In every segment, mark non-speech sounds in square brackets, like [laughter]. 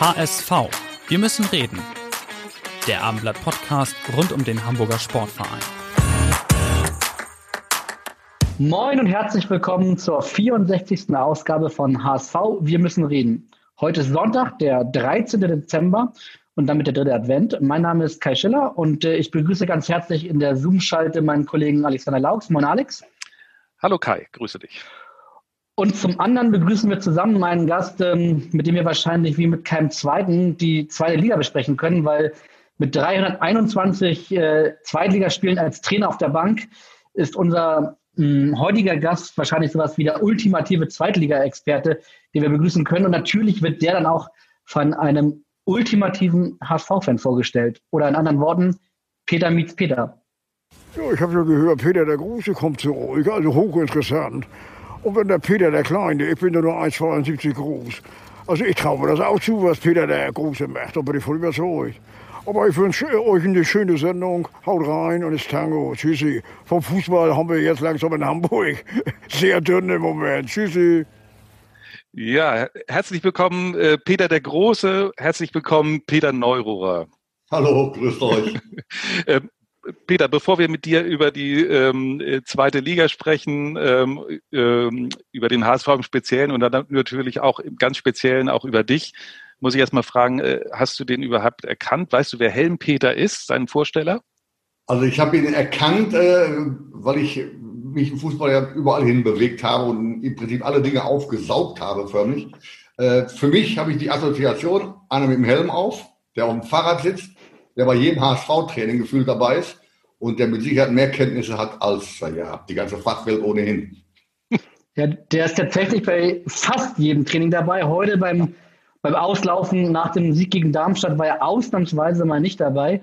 HSV. Wir müssen reden. Der Abendblatt Podcast rund um den Hamburger Sportverein. Moin und herzlich willkommen zur 64. Ausgabe von HSV. Wir müssen reden. Heute ist Sonntag, der 13. Dezember und damit der dritte Advent. Mein Name ist Kai Schiller und äh, ich begrüße ganz herzlich in der Zoom-Schalte meinen Kollegen Alexander Laux. Moin Alex. Hallo Kai, grüße dich. Und zum anderen begrüßen wir zusammen meinen Gast, ähm, mit dem wir wahrscheinlich wie mit keinem zweiten die zweite Liga besprechen können, weil mit 321 äh, Zweitligaspielen als Trainer auf der Bank ist unser mh, heutiger Gast wahrscheinlich sowas wie der ultimative Zweitliga-Experte, den wir begrüßen können. Und natürlich wird der dann auch von einem ultimativen HSV-Fan vorgestellt. Oder in anderen Worten, Peter meets Peter. Ja, ich habe ja gehört, Peter der Große kommt zu euch, also hochinteressant. Und wenn der Peter der Kleine, ich bin ja nur 1,72 groß. Also ich traue mir das auch zu, was Peter der Große macht, da bin ich voll überzeugt. Aber ich wünsche euch eine schöne Sendung. Haut rein und ist Tango. Tschüssi. Vom Fußball haben wir jetzt langsam in Hamburg. [laughs] Sehr dünn im Moment. Tschüssi. Ja, herzlich willkommen äh, Peter der Große, herzlich willkommen Peter Neururer. Hallo, grüßt euch. [laughs] Ähm, Peter, bevor wir mit dir über die ähm, äh, zweite Liga sprechen, ähm, ähm, über den HSV im Speziellen und dann natürlich auch im ganz Speziellen auch über dich, muss ich erstmal fragen, äh, hast du den überhaupt erkannt? Weißt du, wer Helm Peter ist, sein Vorsteller? Also ich habe ihn erkannt, äh, weil ich mich im Fußball ja überall hin bewegt habe und im Prinzip alle Dinge aufgesaugt habe förmlich. Äh, für mich habe ich die Assoziation, einer mit dem Helm auf, der auf dem Fahrrad sitzt, der bei jedem HSV-Training gefühlt dabei ist und der mit Sicherheit mehr Kenntnisse hat als ja, die ganze Fachwelt ohnehin. Ja, der ist tatsächlich bei fast jedem Training dabei. Heute beim, beim Auslaufen nach dem Sieg gegen Darmstadt war er ausnahmsweise mal nicht dabei.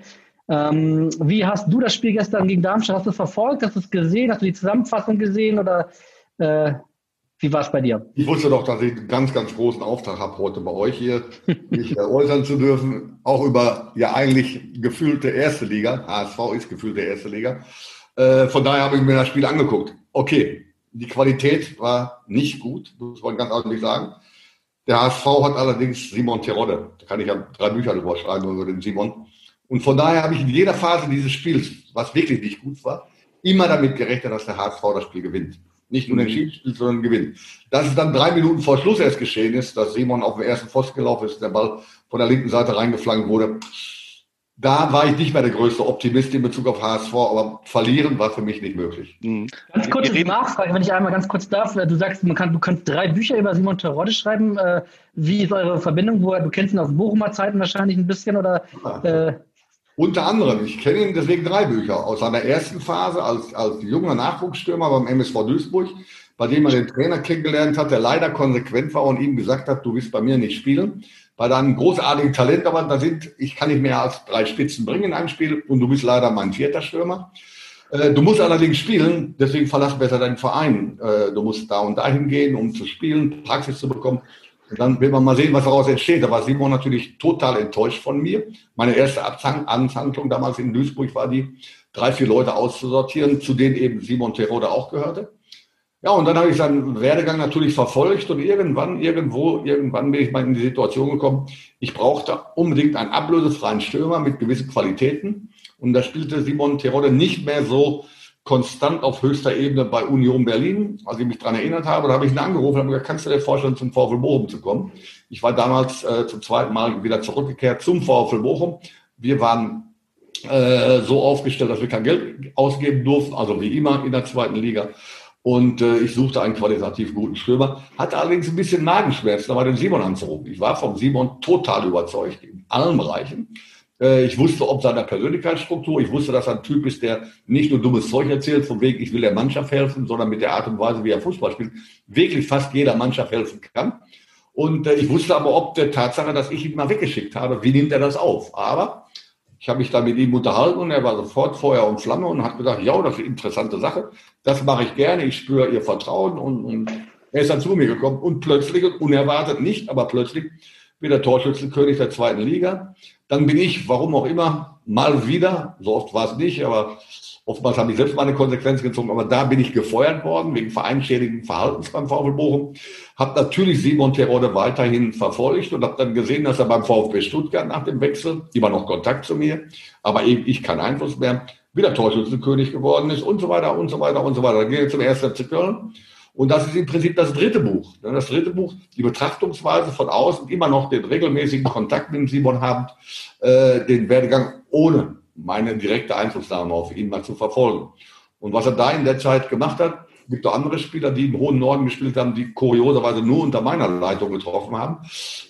Ähm, wie hast du das Spiel gestern gegen Darmstadt? Hast du es verfolgt? Hast du es gesehen? Hast du die Zusammenfassung gesehen? Oder äh, wie war es bei dir? Ich wusste doch, dass ich einen ganz, ganz großen Auftrag habe, heute bei euch hier mich äh, äußern zu dürfen, auch über ja eigentlich gefühlte erste Liga. HSV ist gefühlte erste Liga. Äh, von daher habe ich mir das Spiel angeguckt. Okay, die Qualität war nicht gut, muss man ganz ehrlich sagen. Der HSV hat allerdings Simon Terodde. Da kann ich ja drei Bücher drüber schreiben über den Simon. Und von daher habe ich in jeder Phase dieses Spiels, was wirklich nicht gut war, immer damit gerechnet, dass der HSV das Spiel gewinnt. Nicht nur den Schiedsspiel, sondern gewinnt. Dass es dann drei Minuten vor Schluss erst geschehen ist, dass Simon auf den ersten Pfosten gelaufen ist, der Ball von der linken Seite reingeflankt wurde. Da war ich nicht mehr der größte Optimist in Bezug auf HSV, aber verlieren war für mich nicht möglich. Mhm. Ganz kurz Nachfrage, wenn ich einmal ganz kurz darf. Du sagst, man kann, du kannst drei Bücher über Simon Terodde schreiben. Äh, wie ist eure Verbindung? Woher, du kennst ihn aus Bochumer Zeiten wahrscheinlich ein bisschen oder? Äh, unter anderem, ich kenne ihn deswegen drei Bücher. Aus seiner ersten Phase als, als junger Nachwuchsstürmer beim MSV Duisburg, bei dem er den Trainer kennengelernt hat, der leider konsequent war und ihm gesagt hat, du wirst bei mir nicht spielen. Bei deinem großartigen Talent, aber da sind, ich kann nicht mehr als drei Spitzen bringen in einem Spiel und du bist leider mein vierter Stürmer. Äh, du musst allerdings spielen, deswegen verlass besser deinen Verein. Äh, du musst da und dahin gehen, um zu spielen, Praxis zu bekommen. Dann will man mal sehen, was daraus entsteht. Da war Simon natürlich total enttäuscht von mir. Meine erste Amtshandlung damals in Duisburg war die, drei, vier Leute auszusortieren, zu denen eben Simon Terode auch gehörte. Ja, und dann habe ich seinen Werdegang natürlich verfolgt und irgendwann, irgendwo, irgendwann bin ich mal in die Situation gekommen, ich brauchte unbedingt einen ablösefreien Stürmer mit gewissen Qualitäten. Und da spielte Simon Terode nicht mehr so konstant auf höchster Ebene bei Union Berlin. Als ich mich daran erinnert habe, da habe ich ihn angerufen und habe gesagt, kannst du dir vorstellen, zum VfL Bochum zu kommen? Ich war damals äh, zum zweiten Mal wieder zurückgekehrt zum VfL Bochum. Wir waren äh, so aufgestellt, dass wir kein Geld ausgeben durften, also wie immer in der zweiten Liga. Und äh, ich suchte einen qualitativ guten Stürmer, hatte allerdings ein bisschen Magenschmerzen, dabei den Simon anzurufen. Ich war vom Simon total überzeugt, in allen Bereichen. Äh, ich wusste ob seiner Persönlichkeitsstruktur. Ich wusste, dass er ein Typ ist, der nicht nur dummes Zeug erzählt, von wegen, ich will der Mannschaft helfen, sondern mit der Art und Weise, wie er Fußball spielt, wirklich fast jeder Mannschaft helfen kann. Und äh, ich wusste aber ob der Tatsache, dass ich ihn mal weggeschickt habe, wie nimmt er das auf? Aber ich habe mich da mit ihm unterhalten und er war sofort Feuer und Flamme und hat gesagt, ja, das ist eine interessante Sache. Das mache ich gerne. Ich spüre ihr Vertrauen und, und er ist dann zu mir gekommen und plötzlich, unerwartet nicht, aber plötzlich bin der Torschützenkönig der zweiten Liga. Dann bin ich, warum auch immer, mal wieder, so oft war es nicht, aber oftmals habe ich selbst meine Konsequenzen gezogen, aber da bin ich gefeuert worden wegen vereinschädigenden Verhaltens beim VfL Bochum. Habe natürlich Simon Terode weiterhin verfolgt und habe dann gesehen, dass er beim VfB Stuttgart nach dem Wechsel, immer noch Kontakt zu mir, aber eben ich keinen Einfluss mehr, wieder Torschützenkönig geworden ist und so weiter und so weiter und so weiter. Dann gehe ich zum ersten FC Köln und das ist im Prinzip das dritte Buch. Das dritte Buch, die Betrachtungsweise von außen, immer noch den regelmäßigen Kontakt mit Simon habend, äh, den Werdegang ohne meine direkte Einflussnahme auf ihn mal zu verfolgen. Und was er da in der Zeit gemacht hat, gibt auch andere Spieler, die im hohen Norden gespielt haben, die kurioserweise nur unter meiner Leitung getroffen haben.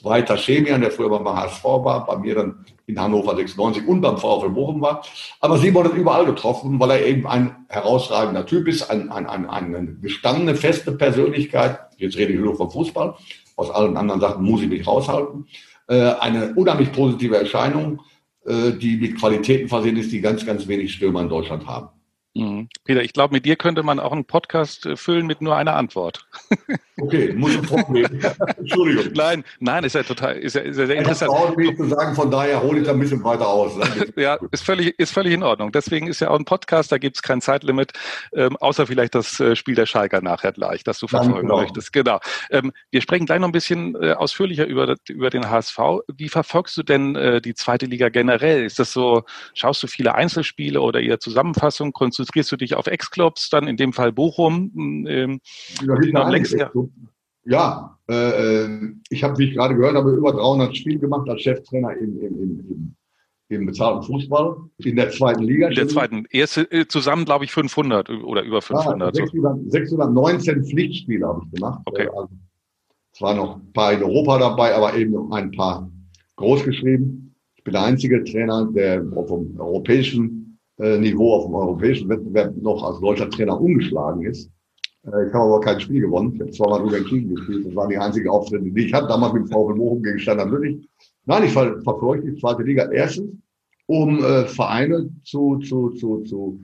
Walter Chemian, der früher beim HSV war, bei mir dann in Hannover 96 und beim VfL Bochum war. Aber Simon hat überall getroffen, weil er eben ein herausragender Typ ist, ein, ein, ein, eine gestandene, feste Persönlichkeit. Jetzt rede ich nur vom Fußball. Aus allen anderen Sachen muss ich mich raushalten. Äh, eine unheimlich positive Erscheinung, äh, die mit Qualitäten versehen ist, die ganz, ganz wenig Stürmer in Deutschland haben. Mhm. Peter, ich glaube, mit dir könnte man auch einen Podcast äh, füllen mit nur einer Antwort. [laughs] Okay, muss ich vornehmen. Entschuldigung. Nein, nein, ist ja total, ist ja, ist ja sehr interessant. Ich zu sagen, von daher hole ich da ein bisschen weiter aus. Ne? [laughs] ja, ist völlig, ist völlig in Ordnung. Deswegen ist ja auch ein Podcast, da gibt es kein Zeitlimit, ähm, außer vielleicht das äh, Spiel der Schalker nachher gleich, das du verfolgen genau. möchtest. Genau. Ähm, wir sprechen gleich noch ein bisschen äh, ausführlicher über, über den HSV. Wie verfolgst du denn äh, die zweite Liga generell? Ist das so, schaust du viele Einzelspiele oder eher Zusammenfassungen? Konzentrierst du dich auf Ex-Clubs, dann in dem Fall Bochum? Ähm, ja, ja. Ja, äh, äh, ich habe, wie ich gerade gehört habe, über 300 Spiele gemacht als Cheftrainer im, im, im, im bezahlten Fußball in der zweiten Liga. In der zweiten, erste äh, zusammen glaube ich 500 oder über 500. Ja, 600, 619 Pflichtspiele habe ich gemacht. Okay. Also, es waren noch ein paar in Europa dabei, aber eben noch ein paar groß geschrieben. Ich bin der einzige Trainer, der dem europäischen äh, Niveau, auf dem europäischen Wettbewerb noch als deutscher Trainer umgeschlagen ist. Äh, ich habe aber kein Spiel gewonnen. Ich habe zweimal unentschieden gespielt. Das waren die einzigen Auftritte, die ich hatte. Damals mit VfL Bochum gegen Standard Lüttich. Nein, ich ver die zweite Liga erstens, um äh, Vereine zu, zu, zu, zu,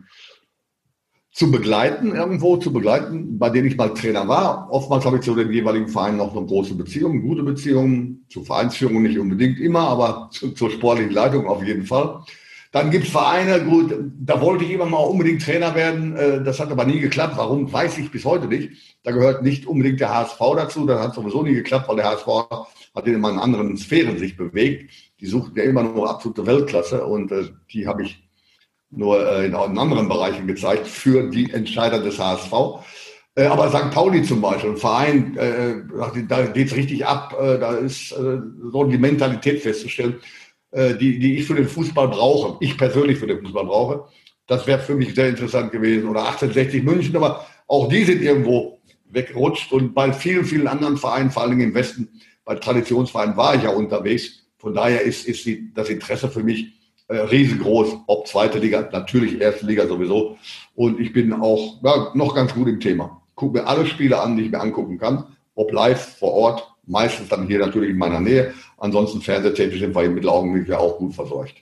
zu begleiten, irgendwo zu begleiten, bei denen ich mal Trainer war. Oftmals habe ich zu den jeweiligen Vereinen noch eine große Beziehung, gute Beziehungen, zur Vereinsführung nicht unbedingt immer, aber zu, zur sportlichen Leitung auf jeden Fall. Dann gibt es Vereine, gut, da wollte ich immer mal unbedingt Trainer werden. Äh, das hat aber nie geklappt. Warum, weiß ich bis heute nicht. Da gehört nicht unbedingt der HSV dazu. Das hat sowieso nie geklappt, weil der HSV hat in immer in anderen Sphären sich bewegt. Die suchten ja immer nur absolute Weltklasse und äh, die habe ich nur äh, in, anderen Bereichen gezeigt für die Entscheider des HSV. aber St. Pauli zum Beispiel, ein Verein, da geht es richtig ab, da ist so die Mentalität festzustellen die, die ich für den Fußball brauche, ich persönlich für den Fußball brauche. Das wäre für mich sehr interessant gewesen. Oder 1860 München, aber auch die sind irgendwo weggerutscht. Und bei vielen, vielen anderen Vereinen, vor allem im Westen, bei Traditionsvereinen war ich ja unterwegs. Von daher ist, ist die, das Interesse für mich äh, riesengroß. Ob zweite Liga, natürlich erste Liga sowieso. Und ich bin auch ja, noch ganz gut im Thema. Gucke mir alle Spiele an, die ich mir angucken kann. Ob live, vor Ort, meistens dann hier natürlich in meiner Nähe. Ansonsten fernsehtechnisch sind wir mit Augenblick ja auch gut versorgt.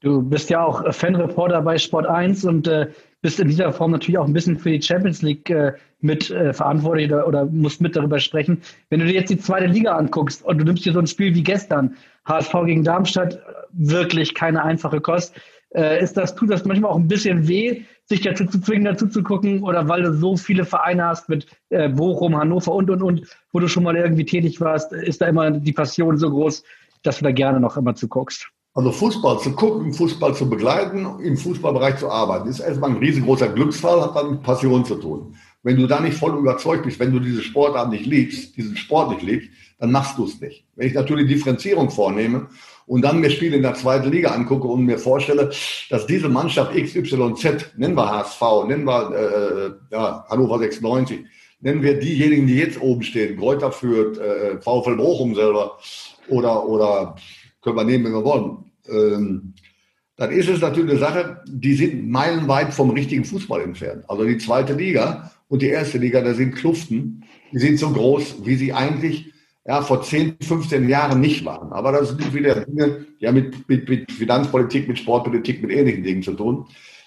Du bist ja auch Fanreporter bei Sport 1 und äh, bist in dieser Form natürlich auch ein bisschen für die Champions League äh, mit äh, verantwortlich oder, oder, musst mit darüber sprechen. Wenn du dir jetzt die zweite Liga anguckst und du nimmst dir so ein Spiel wie gestern, HSV gegen Darmstadt, wirklich keine einfache Kost. Äh, ist das, tut das manchmal auch ein bisschen weh, sich dazu zu zwingen, dazu zu gucken, oder weil du so viele Vereine hast mit äh, Bochum, Hannover und und und, wo du schon mal irgendwie tätig warst, ist da immer die Passion so groß, dass du da gerne noch immer zuguckst? Also Fußball zu gucken, Fußball zu begleiten, im Fußballbereich zu arbeiten, ist erstmal ein riesengroßer Glücksfall, hat dann mit Passion zu tun. Wenn du da nicht voll überzeugt bist, wenn du diese Sportart nicht liebst, diesen Sport nicht liebst, dann machst du es nicht. Wenn ich natürlich Differenzierung vornehme und dann mir Spiele in der zweiten Liga angucke und mir vorstelle, dass diese Mannschaft XYZ, nennen wir HSV, nennen wir äh, ja, Hannover 96, nennen wir diejenigen, die jetzt oben stehen, Kräuter führt, äh, VfL Bochum selber oder, oder können wir nehmen, wenn wir wollen, ähm, dann ist es natürlich eine Sache, die sind meilenweit vom richtigen Fußball entfernt. Also die zweite Liga und die erste Liga, da sind Kluften, die sind so groß, wie sie eigentlich ja, vor 10, 15 Jahren nicht waren. Aber das sind wieder Dinge, die haben mit, mit, mit Finanzpolitik, mit Sportpolitik, mit ähnlichen Dingen zu tun.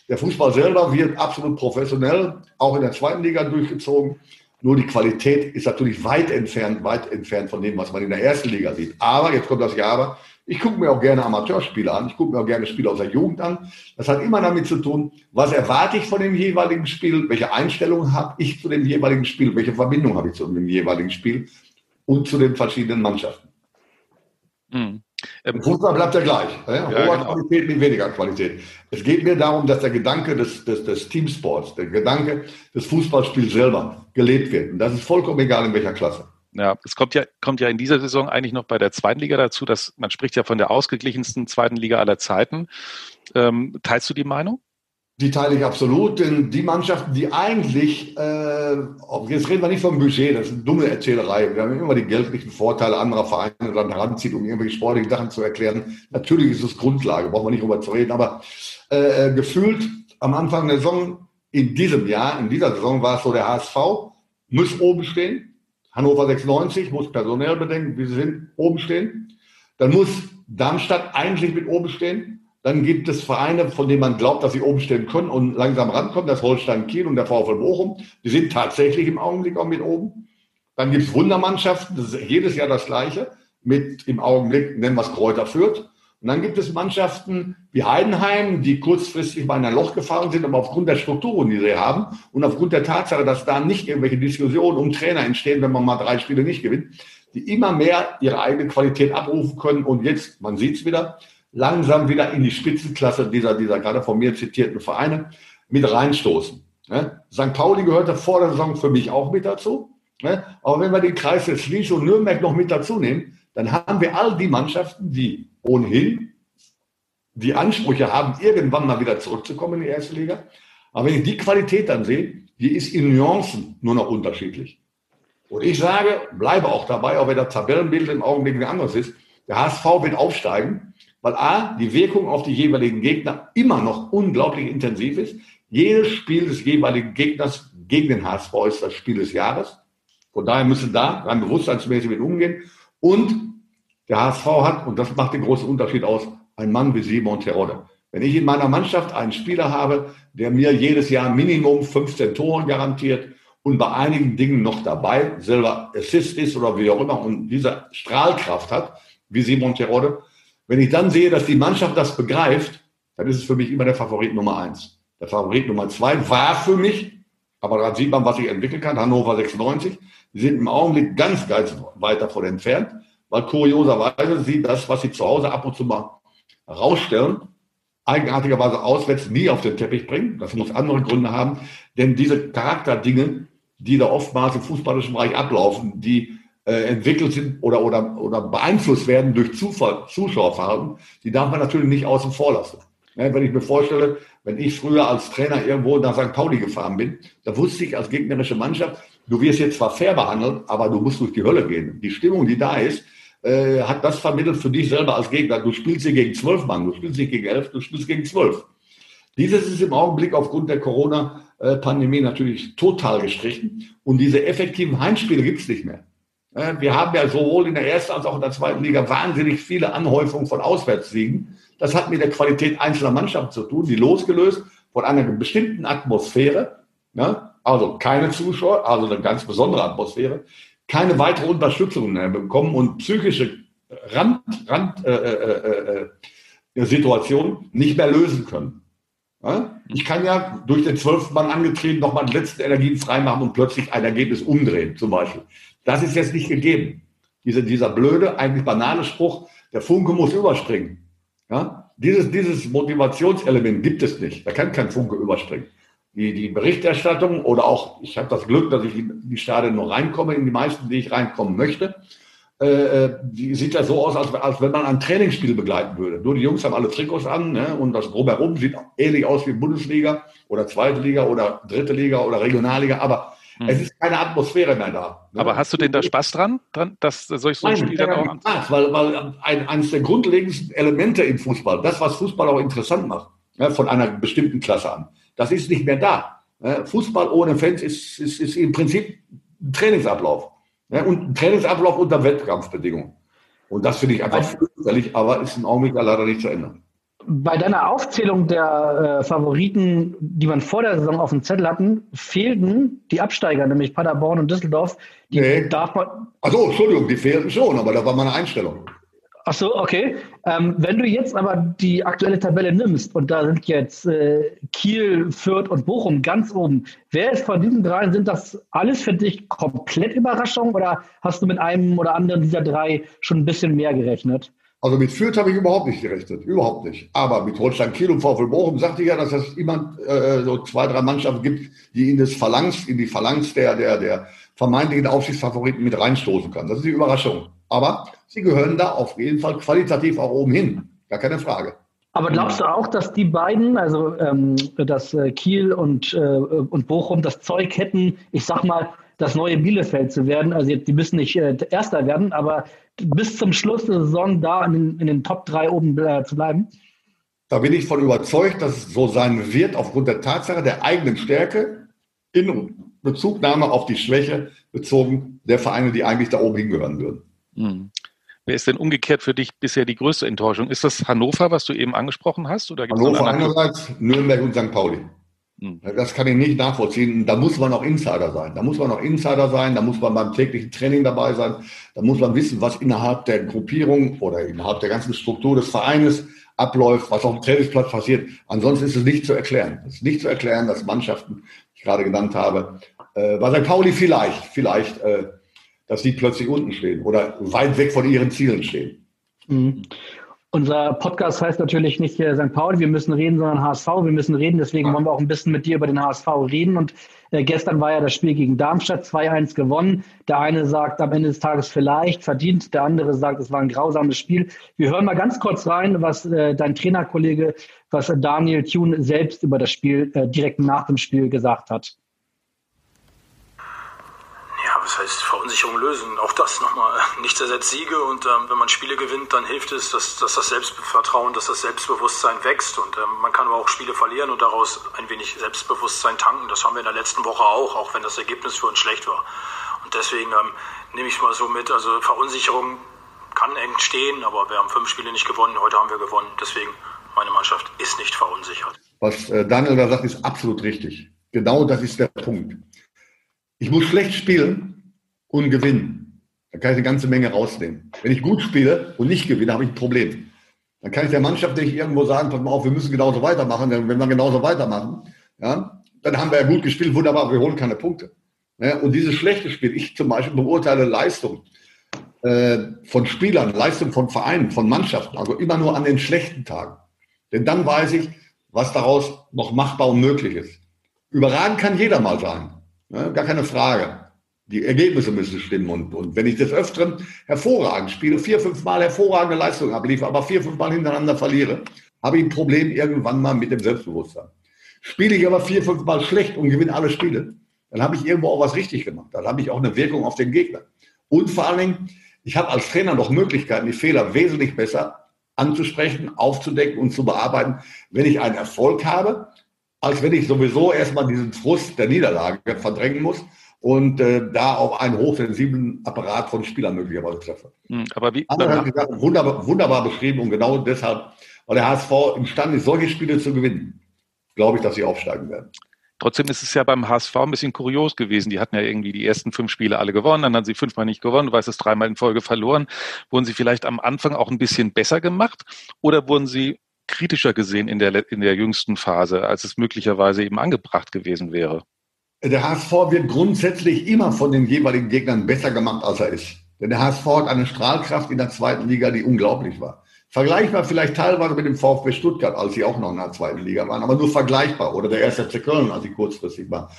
Der Fußball selber wird absolut professionell, auch in der zweiten Liga durchgezogen. Nur die Qualität ist natürlich weit entfernt, weit entfernt von dem, was man in der ersten Liga sieht. Aber, jetzt kommt das Ja, aber, ich gucke mir auch gerne Amateurspiele an. Ich gucke mir auch gerne Spiele aus der Jugend an. Das hat immer damit zu tun, was erwarte ich von dem jeweiligen Spiel, welche Einstellung habe ich zu dem jeweiligen Spiel, welche Verbindung habe ich zu dem jeweiligen Spiel und zu den verschiedenen Mannschaften. Mhm. Ähm, Fußball bleibt ja gleich. Ja? Hohe genau. Qualität mit weniger Qualität. Es geht mir darum, dass der Gedanke des, des, des Teamsports, der Gedanke des Fußballspiels selber gelebt wird. Und das ist vollkommen egal, in welcher Klasse. Ja, es kommt ja, kommt ja in dieser Saison eigentlich noch bei der zweiten Liga dazu, dass man spricht ja von der ausgeglichensten zweiten Liga aller Zeiten. Ähm, teilst du die Meinung? Die teile ich absolut, denn die Mannschaften, die eigentlich, äh, jetzt reden wir nicht vom Budget, das ist eine dumme Erzählerei. Wir haben immer die geldlichen Vorteile anderer Vereine dann heranzieht, um irgendwelche sportlichen Sachen zu erklären. Natürlich ist es Grundlage, brauchen wir nicht drüber zu reden, aber äh, äh, gefühlt am Anfang der Saison, in diesem Jahr, in dieser Saison war es so, der HSV muss oben stehen. Hannover 96 muss personell bedenken, wie sie sind, oben stehen. Dann muss Darmstadt eigentlich mit oben stehen. Dann gibt es Vereine, von denen man glaubt, dass sie oben stehen können und langsam rankommen. Das Holstein Kiel und der VfL Bochum. Die sind tatsächlich im Augenblick auch mit oben. Dann gibt es Wundermannschaften. Das ist jedes Jahr das Gleiche. Mit im Augenblick, nennen wir es Kräuter Fürth. Und dann gibt es Mannschaften wie Heidenheim, die kurzfristig mal in ein Loch gefallen sind, aber aufgrund der Strukturen, die sie haben und aufgrund der Tatsache, dass da nicht irgendwelche Diskussionen um Trainer entstehen, wenn man mal drei Spiele nicht gewinnt, die immer mehr ihre eigene Qualität abrufen können. Und jetzt, man sieht es wieder, langsam wieder in die Spitzenklasse dieser, dieser gerade von mir zitierten Vereine mit reinstoßen. Ne? St. Pauli gehörte vor der Saison für mich auch mit dazu. Ne? Aber wenn wir den Kreis jetzt Schließ und Nürnberg noch mit dazu nehmen, dann haben wir all die Mannschaften, die ohnehin die Ansprüche haben, irgendwann mal wieder zurückzukommen in die erste Liga. Aber wenn ich die Qualität dann sehe, die ist in Nuancen nur noch unterschiedlich. Und ich sage, bleibe auch dabei, auch wenn das Tabellenbild im Augenblick ein anderes ist, der HSV wird aufsteigen weil A, die Wirkung auf die jeweiligen Gegner immer noch unglaublich intensiv ist. Jedes Spiel des jeweiligen Gegners gegen den HSV ist das Spiel des Jahres. Von daher müssen da rein bewusstseinsmäßig mit umgehen. Und der HSV hat, und das macht den großen Unterschied aus, ein Mann wie Simon Terodde. Wenn ich in meiner Mannschaft einen Spieler habe, der mir jedes Jahr Minimum 15 Tore garantiert und bei einigen Dingen noch dabei selber Assist ist oder wie auch immer und diese Strahlkraft hat, wie Simon Terodde, wenn ich dann sehe, dass die Mannschaft das begreift, dann ist es für mich immer der Favorit Nummer eins. Der Favorit Nummer zwei war für mich, aber da sieht man, was sich entwickeln kann, Hannover 96. Die sind im Augenblick ganz, ganz weit davon entfernt, weil kurioserweise sie das, was sie zu Hause ab und zu mal rausstellen, eigenartigerweise auswärts nie auf den Teppich bringen. Das muss andere Gründe haben, denn diese Charakterdinge, die da oftmals im fußballischen Bereich ablaufen, die äh, entwickelt sind oder, oder, oder beeinflusst werden durch Zufall, Zuschauerverhalten, die darf man natürlich nicht außen vor lassen. Ja, wenn ich mir vorstelle, wenn ich früher als Trainer irgendwo nach St. Pauli gefahren bin, da wusste ich als gegnerische Mannschaft, du wirst jetzt zwar fair behandelt, aber du musst durch die Hölle gehen. Die Stimmung, die da ist, äh, hat das vermittelt für dich selber als Gegner. Du spielst hier gegen zwölf Mann, du spielst nicht gegen elf, du spielst gegen zwölf. Dieses ist im Augenblick aufgrund der Corona-Pandemie natürlich total gestrichen und diese effektiven Heimspiele gibt es nicht mehr. Wir haben ja sowohl in der ersten als auch in der zweiten Liga wahnsinnig viele Anhäufungen von Auswärtssiegen. Das hat mit der Qualität einzelner Mannschaften zu tun, die losgelöst von einer bestimmten Atmosphäre, ne? also keine Zuschauer, also eine ganz besondere Atmosphäre, keine weitere Unterstützung mehr bekommen und psychische Rand, Rand äh, äh, äh, Situationen nicht mehr lösen können. Ja? Ich kann ja durch den zwölften Mann angetrieben nochmal die letzten Energien freimachen und plötzlich ein Ergebnis umdrehen, zum Beispiel. Das ist jetzt nicht gegeben. Diese, dieser blöde, eigentlich banale Spruch, der Funke muss überspringen. Ja? Dieses, dieses Motivationselement gibt es nicht. Da kann kein Funke überspringen. Die, die Berichterstattung oder auch, ich habe das Glück, dass ich in die Stadien nur reinkomme, in die meisten, die ich reinkommen möchte, äh, äh, die sieht ja so aus, als, als wenn man ein Trainingsspiel begleiten würde. Nur die Jungs haben alle Trikots an ne? und das drumherum sieht ähnlich aus wie Bundesliga oder zweite Liga oder dritte Liga oder Regionalliga, aber Hm. Es ist keine Atmosphäre mehr da. Ne? Aber hast du denn da Spaß dran, dran dass solch so ein Spiel dann auch Spaß, weil, weil ein, eines der grundlegendsten Elemente im Fußball, das, was Fußball auch interessant macht, ja, von einer bestimmten Klasse an, das ist nicht mehr da. Fußball ohne Fans ist, ist, ist im Prinzip ein Trainingsablauf. Ja, und ein Trainingsablauf unter Wettkampfbedingungen. Und das finde ich einfach fürchterlich, aber ist im Augenblick leider nicht zu ändern. Bei deiner Aufzählung der äh, Favoriten, die man vor der Saison auf dem Zettel hatten, fehlten die Absteiger, nämlich Paderborn und Düsseldorf. Die nee. darf man. Achso, Entschuldigung, die fehlten schon, aber da war meine Einstellung. Ach so, okay. Ähm, wenn du jetzt aber die aktuelle Tabelle nimmst und da sind jetzt äh, Kiel, Fürth und Bochum ganz oben, wer ist von diesen dreien, sind das alles für dich komplett Überraschungen oder hast du mit einem oder anderen dieser drei schon ein bisschen mehr gerechnet? Also mit Fürth habe ich überhaupt nicht gerechnet, überhaupt nicht. Aber mit Holstein Kiel und VfL Bochum sagte ich ja, dass es immer äh, so zwei, drei Mannschaften gibt, die in das Phalanx, in die Phalanx der, der, der vermeintlichen Aufsichtsfavoriten mit reinstoßen kann. Das ist die Überraschung. Aber sie gehören da auf jeden Fall qualitativ auch oben hin. Gar keine Frage. Aber glaubst du auch, dass die beiden, also ähm, dass äh, Kiel und, äh, und Bochum das Zeug hätten, ich sag mal, das neue Bielefeld zu werden? Also jetzt, die müssen nicht äh, Erster werden, aber bis zum Schluss der Saison da in den, in den Top 3 oben äh, zu bleiben? Da bin ich von überzeugt, dass es so sein wird, aufgrund der Tatsache der eigenen Stärke in Bezugnahme auf die Schwäche bezogen der Vereine, die eigentlich da oben hingehören würden. Hm. Wer ist denn umgekehrt für dich bisher die größte Enttäuschung? Ist das Hannover, was du eben angesprochen hast? Oder Hannover einerseits, Nürnberg und St. Pauli. Hm. Das kann ich nicht nachvollziehen. Da muss man auch Insider sein. Da muss man auch Insider sein. Da muss man beim täglichen Training dabei sein. Da muss man wissen, was innerhalb der Gruppierung oder innerhalb der ganzen Struktur des Vereines abläuft, was auf dem Trainingsplatz passiert. Ansonsten ist es nicht zu erklären. Es ist nicht zu erklären, dass Mannschaften, die ich gerade genannt habe, äh, bei St. Pauli vielleicht, vielleicht äh, dass sie plötzlich unten stehen oder weit weg von ihren Zielen stehen. Mhm. Unser Podcast heißt natürlich nicht äh, St. Pauli, wir müssen reden, sondern HSV, wir müssen reden. Deswegen wollen wir auch ein bisschen mit dir über den HSV reden. Und äh, gestern war ja das Spiel gegen Darmstadt 2-1 gewonnen. Der eine sagt am Ende des Tages vielleicht verdient, der andere sagt, es war ein grausames Spiel. Wir hören mal ganz kurz rein, was äh, dein Trainerkollege, was Daniel Thune selbst über das Spiel äh, direkt nach dem Spiel gesagt hat was heißt Verunsicherung lösen? Auch das nochmal. [laughs] Nichts ersetzt Siege und ähm, wenn man Spiele gewinnt, dann hilft es, dass, dass, das Selbstvertrauen, dass das Selbstbewusstsein wächst und ähm, man kann aber auch Spiele verlieren und daraus ein wenig Selbstbewusstsein tanken. Das haben wir in der letzten Woche auch, auch wenn das Ergebnis für uns schlecht war. Und deswegen ähm, nehme ich es mal so mit. Also Verunsicherung kann entstehen, aber wir haben fünf Spiele nicht gewonnen. Heute haben wir gewonnen. Deswegen meine Mannschaft ist nicht verunsichert. Was äh, Daniel da sagt, ist absolut richtig. Genau das ist der Punkt. Ich muss schlecht spielen, und gewinnen. Da kann ich eine ganze Menge rausnehmen. Wenn ich gut spiele und nicht gewinne, habe ich ein Problem. Dann kann ich der Mannschaft nicht irgendwo sagen, pass mal auf, wir müssen genauso weitermachen. Denn wenn wir genauso weitermachen, ja, dann haben wir ja gut gespielt, wunderbar, wir holen keine Punkte. Ja, und dieses schlechte Spiel, ich zum Beispiel beurteile Leistung äh, von Spielern, Leistung von Vereinen, von Mannschaften, also immer nur an den schlechten Tagen. Denn dann weiß ich, was daraus noch machbar und möglich ist. Überragend kann jeder mal sein, ja, gar keine Frage. Die Ergebnisse müssen stimmen. Und, und wenn ich des Öfteren hervorragend spiele, vier, fünf Mal hervorragende Leistungen abliefere, aber vier, fünf Mal hintereinander verliere, habe ich ein Problem irgendwann mal mit dem Selbstbewusstsein. Spiele ich aber vier, fünf Mal schlecht und gewinne alle Spiele, dann habe ich irgendwo auch was richtig gemacht. Dann habe ich auch eine Wirkung auf den Gegner. Und vor allen Dingen, ich habe als Trainer noch Möglichkeiten, die Fehler wesentlich besser anzusprechen, aufzudecken und zu bearbeiten, wenn ich einen Erfolg habe, als wenn ich sowieso erstmal diesen Frust der Niederlage verdrängen muss und äh, da auf einen hochsensiblen Apparat von Spielern möglicherweise treffe. Hm, aber wie? Andere gesagt, wunderbar, wunderbar beschrieben und genau deshalb, weil der HSV imstande ist, solche Spiele zu gewinnen, glaube ich, dass sie aufsteigen werden. Trotzdem ist es ja beim HSV ein bisschen kurios gewesen. Die hatten ja irgendwie die ersten fünf Spiele alle gewonnen, dann haben sie fünfmal nicht gewonnen, du weißt es, dreimal in Folge verloren. Wurden sie vielleicht am Anfang auch ein bisschen besser gemacht oder wurden sie kritischer gesehen in der, in der jüngsten Phase, als es möglicherweise eben angebracht gewesen wäre? Der HSV wird grundsätzlich immer von den jeweiligen Gegnern besser gemacht, als er ist. Denn der HSV hat eine Strahlkraft in der zweiten Liga, die unglaublich war. Vergleichbar vielleicht teilweise mit dem VfB Stuttgart, als sie auch noch in der zweiten Liga waren, aber nur vergleichbar. Oder der erste FC Köln, als sie kurzfristig war,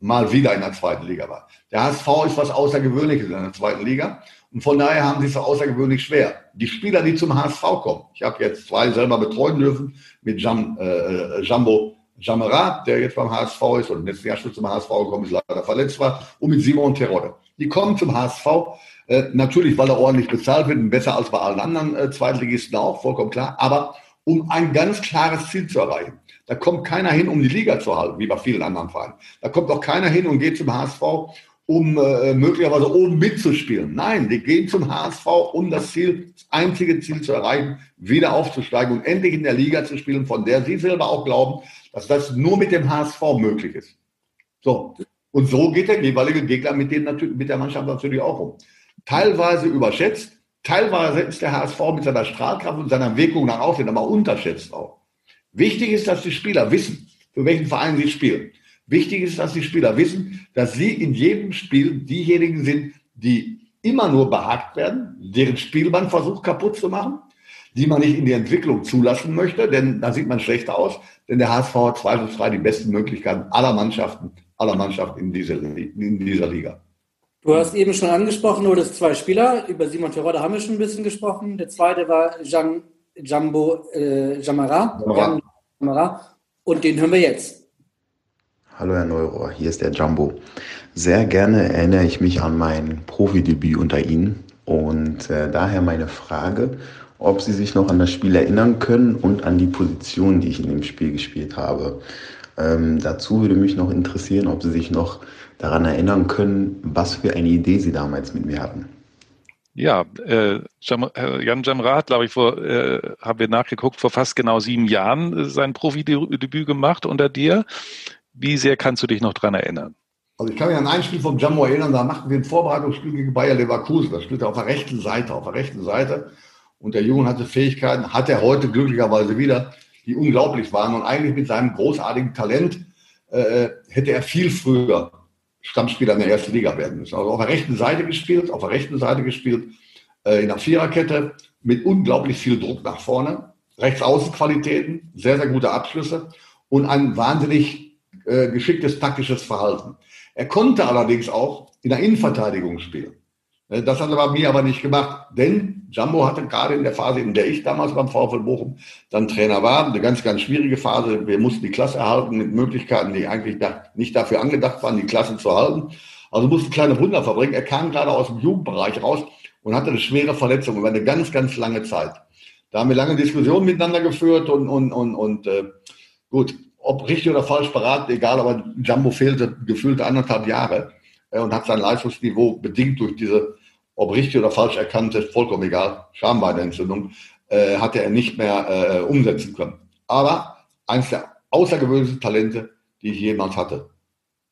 mal wieder in der zweiten Liga war. Der HSV ist was Außergewöhnliches in der zweiten Liga. Und von daher haben sie es außergewöhnlich schwer. Die Spieler, die zum HSV kommen, ich habe jetzt zwei selber betreuen dürfen mit Jam, äh, Jambo Jamara, der jetzt beim HSV ist und letztes Jahr schon zum HSV gekommen ist, leider verletzt war, und mit Simon Terodde. Die kommen zum HSV, äh, natürlich, weil er ordentlich bezahlt wird, besser als bei allen anderen äh, Zweitligisten auch, vollkommen klar, aber um ein ganz klares Ziel zu erreichen. Da kommt keiner hin, um die Liga zu halten, wie bei vielen anderen Vereinen. Da kommt auch keiner hin und geht zum HSV, um äh, möglicherweise oben mitzuspielen. Nein, die gehen zum HSV, um das Ziel, das einzige Ziel zu erreichen, wieder aufzusteigen und endlich in der Liga zu spielen, von der sie selber auch glauben, dass das nur mit dem HSV möglich ist. So. Und so geht der jeweilige Gegner mit, dem, mit der Mannschaft natürlich auch um. Teilweise überschätzt, teilweise ist der HSV mit seiner Strahlkraft und seiner Wirkung nach außen aber unterschätzt auch. Wichtig ist, dass die Spieler wissen, für welchen Verein sie spielen. Wichtig ist, dass die Spieler wissen, dass sie in jedem Spiel diejenigen sind, die immer nur behagt werden, deren Spielband versucht kaputt zu machen, die man nicht in die Entwicklung zulassen möchte, denn da sieht man schlecht aus, denn der HSV hat zweifelsfrei die besten Möglichkeiten aller Mannschaften, aller Mannschaften in dieser, in dieser Liga. Du hast eben schon angesprochen, nur das zwei Spieler. Über Simon Terodde haben wir schon ein bisschen gesprochen. Der zweite war Jean Jambo äh, Jamara. Jamara. Jamara. Und den hören wir jetzt. Hallo Herr Neurohr, hier ist der Jumbo. Sehr gerne erinnere ich mich an mein Profidebüt unter Ihnen und äh, daher meine Frage, ob Sie sich noch an das Spiel erinnern können und an die Position, die ich in dem Spiel gespielt habe. Ähm, dazu würde mich noch interessieren, ob Sie sich noch daran erinnern können, was für eine Idee Sie damals mit mir hatten. Ja, äh, Jan Jamra hat, glaube ich, vor, äh, haben wir nachgeguckt, vor fast genau sieben Jahren äh, sein Profidebüt gemacht unter dir. Wie sehr kannst du dich noch daran erinnern? Also ich kann mich an ein Spiel vom Jammo erinnern, da machten wir ein Vorbereitungsspiel gegen Bayer Leverkusen. Das spielte auf der rechten Seite, auf der rechten Seite. Und der Junge hatte Fähigkeiten, hat er heute glücklicherweise wieder, die unglaublich waren. Und eigentlich mit seinem großartigen Talent äh, hätte er viel früher Stammspieler in der ersten Liga werden müssen. Also auf der rechten Seite gespielt, auf der rechten Seite gespielt, äh, in der Viererkette, mit unglaublich viel Druck nach vorne, Rechtsaußenqualitäten, sehr, sehr gute Abschlüsse und ein wahnsinnig äh, geschicktes taktisches Verhalten. Er konnte allerdings auch in der Innenverteidigung spielen. Äh, das hat er bei mir aber nicht gemacht, denn Jumbo hatte gerade in der Phase, in der ich damals beim VfL Bochum dann Trainer war, eine ganz, ganz schwierige Phase. Wir mussten die Klasse erhalten mit Möglichkeiten, die eigentlich nicht dafür angedacht waren, die Klasse zu halten. Also musste kleine Wunder verbringen. Er kam gerade aus dem Jugendbereich raus und hatte eine schwere Verletzung über eine ganz, ganz lange Zeit. Da haben wir lange Diskussionen miteinander geführt und, und, und, und äh, gut, ob richtig oder falsch beraten, egal, aber Jumbo fehlte gefühlte anderthalb Jahre äh, und hat sein Leistungsniveau bedingt durch diese, ob richtig oder falsch erkannte, vollkommen egal, Schambeinentzündung, äh, hatte er nicht mehr äh, umsetzen können. Aber eines der außergewöhnlichsten Talente, die ich jemals hatte.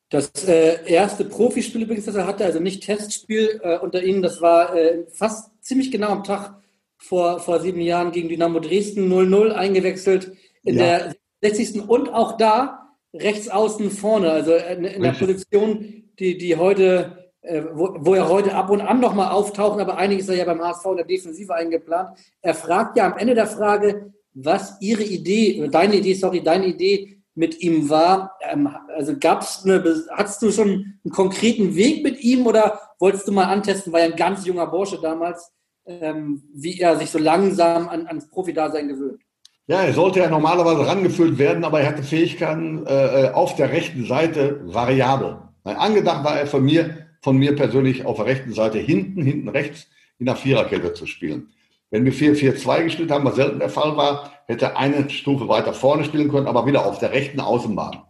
Das äh, erste Profispiel übrigens, das er hatte, also nicht Testspiel äh, unter Ihnen, das war äh, fast ziemlich genau am Tag vor, vor sieben Jahren gegen Dynamo Dresden 0-0 eingewechselt. In ja. der 60. und auch da rechts außen vorne, also in, in der Position, die, die heute, wo, wo er heute ab und an nochmal auftauchen, aber eigentlich ist er ja beim HSV in der Defensive eingeplant. Er fragt ja am Ende der Frage, was Ihre Idee, deine Idee, sorry, deine Idee mit ihm war. Ähm, also gab's eine, hattest du schon einen konkreten Weg mit ihm oder wolltest du mal antesten, war ja ein ganz junger Bursche damals, ähm, wie er sich so langsam an, ans Profi-Dasein gewöhnt? Ja, er sollte ja normalerweise rangeführt werden, aber er hatte Fähigkeiten äh, äh auf der rechten Seite variabel. Angedacht war er von mir, von mir persönlich auf der rechten Seite hinten, hinten rechts in der Viererkette zu spielen. Wenn wir 4-4-2 gespielt haben, was selten der Fall war, hätte er eine Stufe weiter vorne spielen können, aber wieder auf der rechten Außenbahn.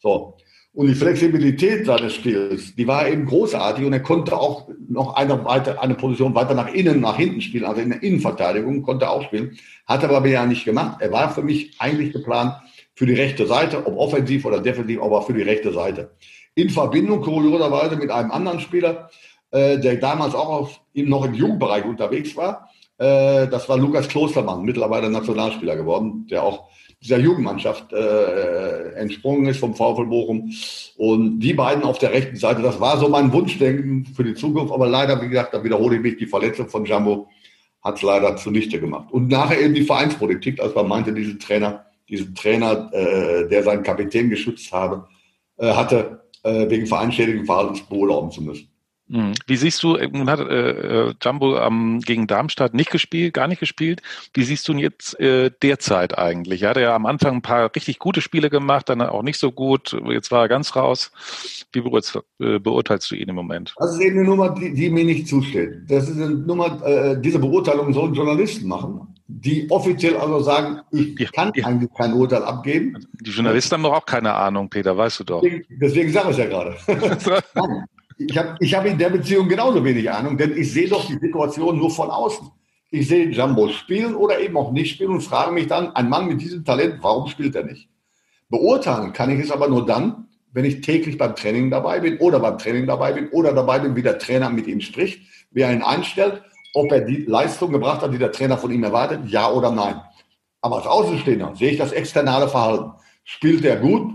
So. Und die Flexibilität seines Spiels, die war eben großartig und er konnte auch noch eine, weiter, eine Position weiter nach innen, nach hinten spielen, also in der Innenverteidigung konnte er auch spielen, hat er aber ja nicht gemacht. Er war für mich eigentlich geplant für die rechte Seite, ob offensiv oder defensiv, aber für die rechte Seite. In Verbindung kurioserweise mit einem anderen Spieler, äh, der damals auch auf, noch im Jugendbereich unterwegs war. Äh, das war Lukas Klostermann, mittlerweile Nationalspieler geworden, der auch dieser Jugendmannschaft äh, entsprungen ist vom VfL Bochum. Und die beiden auf der rechten Seite, das war so mein Wunschdenken für die Zukunft. Aber leider, wie gesagt, da wiederhole ich mich, die Verletzung von Jambo hat es leider zunichte gemacht. Und nachher eben die Vereinspolitik, als man meinte, diesen Trainer, diesen Trainer, äh, der seinen Kapitän geschützt habe, äh, hatte, äh, wegen vereinschädigen Verhaltens beurlauben zu müssen. Mhm. Wie siehst du, nun hat äh, äh, Jumbo ähm, gegen Darmstadt nicht gespielt, gar nicht gespielt. Wie siehst du ihn jetzt äh, derzeit eigentlich? Er hat ja am Anfang ein paar richtig gute Spiele gemacht, dann auch nicht so gut. Jetzt war er ganz raus. Wie beurteilst, äh, beurteilst du ihn im Moment? Das ist eben eine Nummer, die, die mir nicht zusteht. Das ist eine Nummer, äh, diese Beurteilung sollen Journalisten machen, die offiziell also sagen, ich ja, kann ja. eigentlich kein Urteil abgeben. Die Journalisten haben doch auch keine Ahnung, Peter, weißt du doch. Deswegen, deswegen sage ich es ja gerade. [laughs] Ich habe ich hab in der Beziehung genauso wenig Ahnung, denn ich sehe doch die Situation nur von außen. Ich sehe Jumbo spielen oder eben auch nicht spielen und frage mich dann, ein Mann mit diesem Talent, warum spielt er nicht? Beurteilen kann ich es aber nur dann, wenn ich täglich beim Training dabei bin oder beim Training dabei bin oder dabei bin, wie der Trainer mit ihm spricht, wie er ihn einstellt, ob er die Leistung gebracht hat, die der Trainer von ihm erwartet, ja oder nein. Aber als Außenstehender sehe ich das externe Verhalten. Spielt er gut,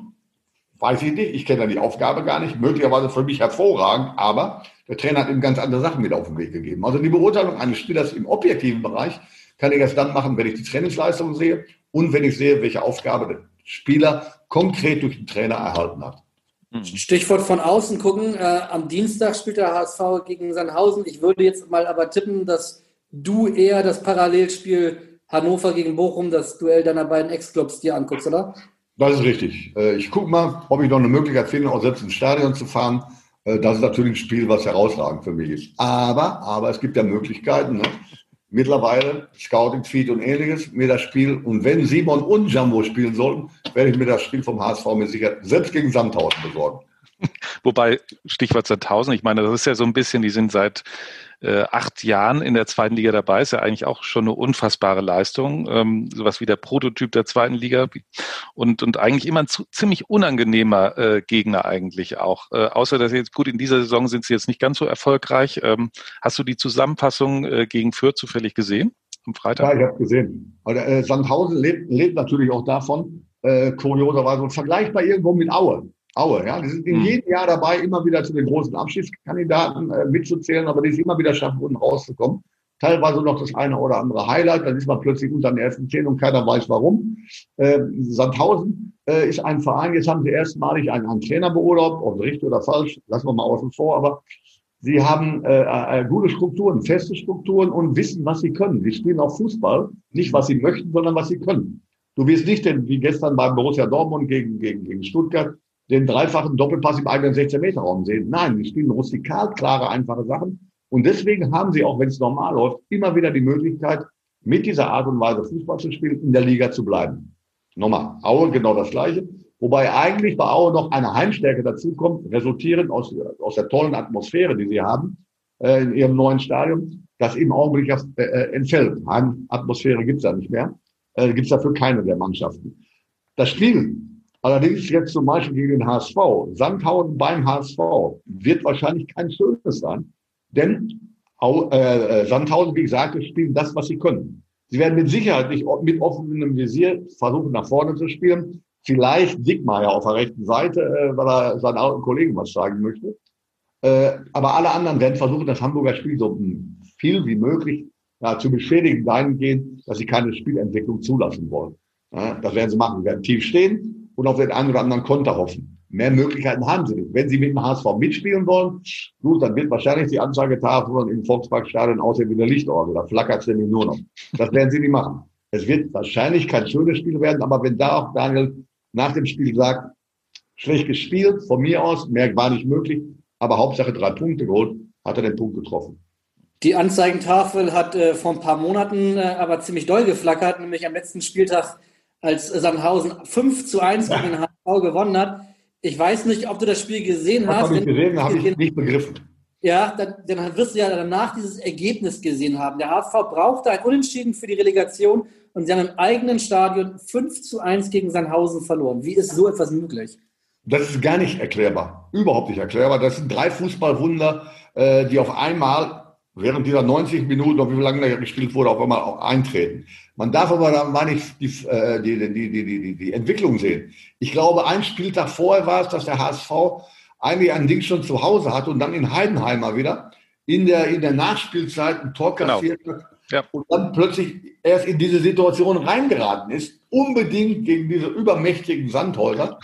Weiß ich nicht, ich kenne die Aufgabe gar nicht, möglicherweise für mich hervorragend, aber der Trainer hat ihm ganz andere Sachen mit auf den Weg gegeben. Also die Beurteilung eines Spielers im objektiven Bereich kann ich erst dann machen, wenn ich die Trainingsleistung sehe und wenn ich sehe, welche Aufgabe der Spieler konkret durch den Trainer erhalten hat. Hm. Stichwort von außen gucken. Äh, am Dienstag spielt der HSV gegen Sandhausen. Ich würde jetzt mal aber tippen, dass du eher das Parallelspiel Hannover gegen Bochum, das Duell deiner beiden Ex-Clubs dir anguckst, oder? Das ist richtig. Äh, ich gucke mal, ob ich noch eine Möglichkeit finde, auch selbst ins Stadion zu fahren. Äh, das ist natürlich ein Spiel, was herausragend für mich ist. Aber, aber es gibt ja Möglichkeiten. Ne? Mittlerweile Scouting, Feed und ähnliches, mir das Spiel. Und wenn Simon und Jumbo spielen sollten, werde ich mir das Spiel vom HSV mit Sicherheit selbst gegen Sandhausen besorgen. [laughs] Wobei, Stichwort Sandhausen, ich meine, das ist ja so ein bisschen, die sind seit äh, acht Jahren in der zweiten Liga dabei, ist ja eigentlich auch schon eine unfassbare Leistung, ähm, sowas wie der Prototyp der zweiten Liga und, und eigentlich immer ein zu, ziemlich unangenehmer äh, Gegner eigentlich auch. Äh, außer dass jetzt gut in dieser Saison sind sie jetzt nicht ganz so erfolgreich. Ähm, hast du die Zusammenfassung äh, gegen Fürth zufällig gesehen am Freitag? Ja, ich habe gesehen. Aber, äh, Sandhausen lebt, lebt natürlich auch davon, äh, kurioserweise und vergleichbar irgendwo mit Aue. Aue, ja. Die sind in mhm. jedem Jahr dabei, immer wieder zu den großen Abschiedskandidaten äh, mitzuzählen, aber die es immer wieder schaffen, unten rauszukommen. Teilweise noch das eine oder andere Highlight, dann ist man plötzlich unter den ersten zehn und keiner weiß warum. Äh, Sandhausen äh, ist ein Verein, jetzt haben sie erstmalig einen, einen Trainer beurlaubt, ob richtig oder falsch, lassen wir mal außen vor, aber sie haben äh, äh, gute Strukturen, feste Strukturen und wissen, was sie können. Sie spielen auch Fußball, nicht was sie möchten, sondern was sie können. Du wirst nicht denn wie gestern beim Borussia Dortmund gegen, gegen, gegen Stuttgart den dreifachen Doppelpass im eigenen 16-Meter-Raum sehen. Nein, die spielen rustikal, klare, einfache Sachen. Und deswegen haben sie, auch wenn es normal läuft, immer wieder die Möglichkeit, mit dieser Art und Weise Fußball zu spielen, in der Liga zu bleiben. Nochmal, Aue genau das Gleiche. Wobei eigentlich bei Aue noch eine Heimstärke dazukommt, resultierend aus, aus der tollen Atmosphäre, die sie haben äh, in ihrem neuen Stadion, das im Augenblick äh, äh, entfällt. Heimatmosphäre gibt's da nicht mehr. Äh, gibt's dafür keine der Mannschaften. Das Spiel Allerdings jetzt zum Beispiel gegen den HSV. Sandhausen beim HSV wird wahrscheinlich kein schönes sein, denn äh, Sandhausen, wie gesagt, spielen das, was sie können. Sie werden mit Sicherheit nicht mit offenem Visier versuchen, nach vorne zu spielen. Vielleicht Dickmeier auf der rechten Seite, äh, weil er seinen alten Kollegen was sagen möchte. Äh, aber alle anderen werden versuchen, das Hamburger Spiel so viel wie möglich ja, zu beschädigen, dahingehend, dass sie keine Spielentwicklung zulassen wollen. Das werden sie machen. Sie werden tief stehen, und auf den einen oder anderen Konter hoffen. Mehr Möglichkeiten haben sie nicht. Wenn sie mit dem HSV mitspielen wollen, gut, dann wird wahrscheinlich die Anzeigetafel im Volksparkstadion aussehen wie eine Lichtorgel. Da flackert es nämlich nur noch. Das werden sie nicht machen. Es wird wahrscheinlich kein schönes Spiel werden, aber wenn da auch Daniel nach dem Spiel sagt, schlecht gespielt, von mir aus, mehr war nicht möglich, aber Hauptsache drei Punkte geholt, hat er den Punkt getroffen. Die Anzeigentafel hat äh, vor ein paar Monaten äh, aber ziemlich doll geflackert, nämlich am letzten Spieltag als Sandhausen 5 zu 1 gegen den HSV gewonnen hat. Ich weiß nicht, ob du das Spiel gesehen das hast. Habe ich gesehen, habe ich nicht begriffen. Ja, dann, dann, wirst du ja danach dieses Ergebnis gesehen haben. Der HSV brauchte ein Unentschieden für die Relegation und sie haben im eigenen Stadion 5 zu 1 gegen Sandhausen verloren. Wie ist so etwas möglich? Das ist gar nicht erklärbar. Überhaupt nicht erklärbar. Das sind drei Fußballwunder, äh, die auf einmal während dieser 90 Minuten, oder wie lange da gespielt wurde, auf einmal auch eintreten. Man darf aber dann mal nicht äh, die, die, die, die, die, die Entwicklung sehen. Ich glaube, ein Spieltag vorher war es, dass der HSV eigentlich ein Ding schon zu Hause hatte und dann in Heidenheimer wieder in der, in der Nachspielzeit ein Tor genau. kassiert genau. hat ja. und dann plötzlich erst in diese Situation reingeraten ist, unbedingt gegen diese übermächtigen Sandhäuser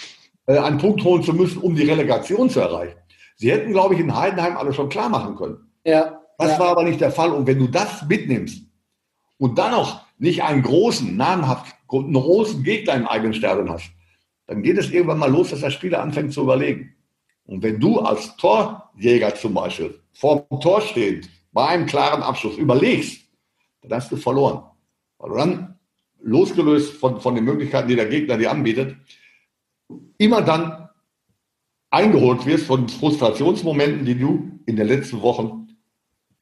äh, einen Punkt holen zu müssen, um die Relegation zu erreichen. Sie hätten, glaube ich, in Heidenheim alle schon klar machen können. Ja. Das ja. war aber nicht der Fall. Und wenn du das mitnimmst und dann noch nicht einen großen, namhaft, einen großen Gegner im eigenen Stadion hast, dann geht es irgendwann mal los, dass der Spieler anfängt zu überlegen. Und wenn du als Torjäger zum Beispiel vor dem Tor stehend bei einem klaren Abschluss überlegst, dann hast du verloren. Weil du dann, losgelöst von, von den Möglichkeiten, die der Gegner dir anbietet, immer dann eingeholt wirst von Frustrationsmomenten, die du in den letzten Wochen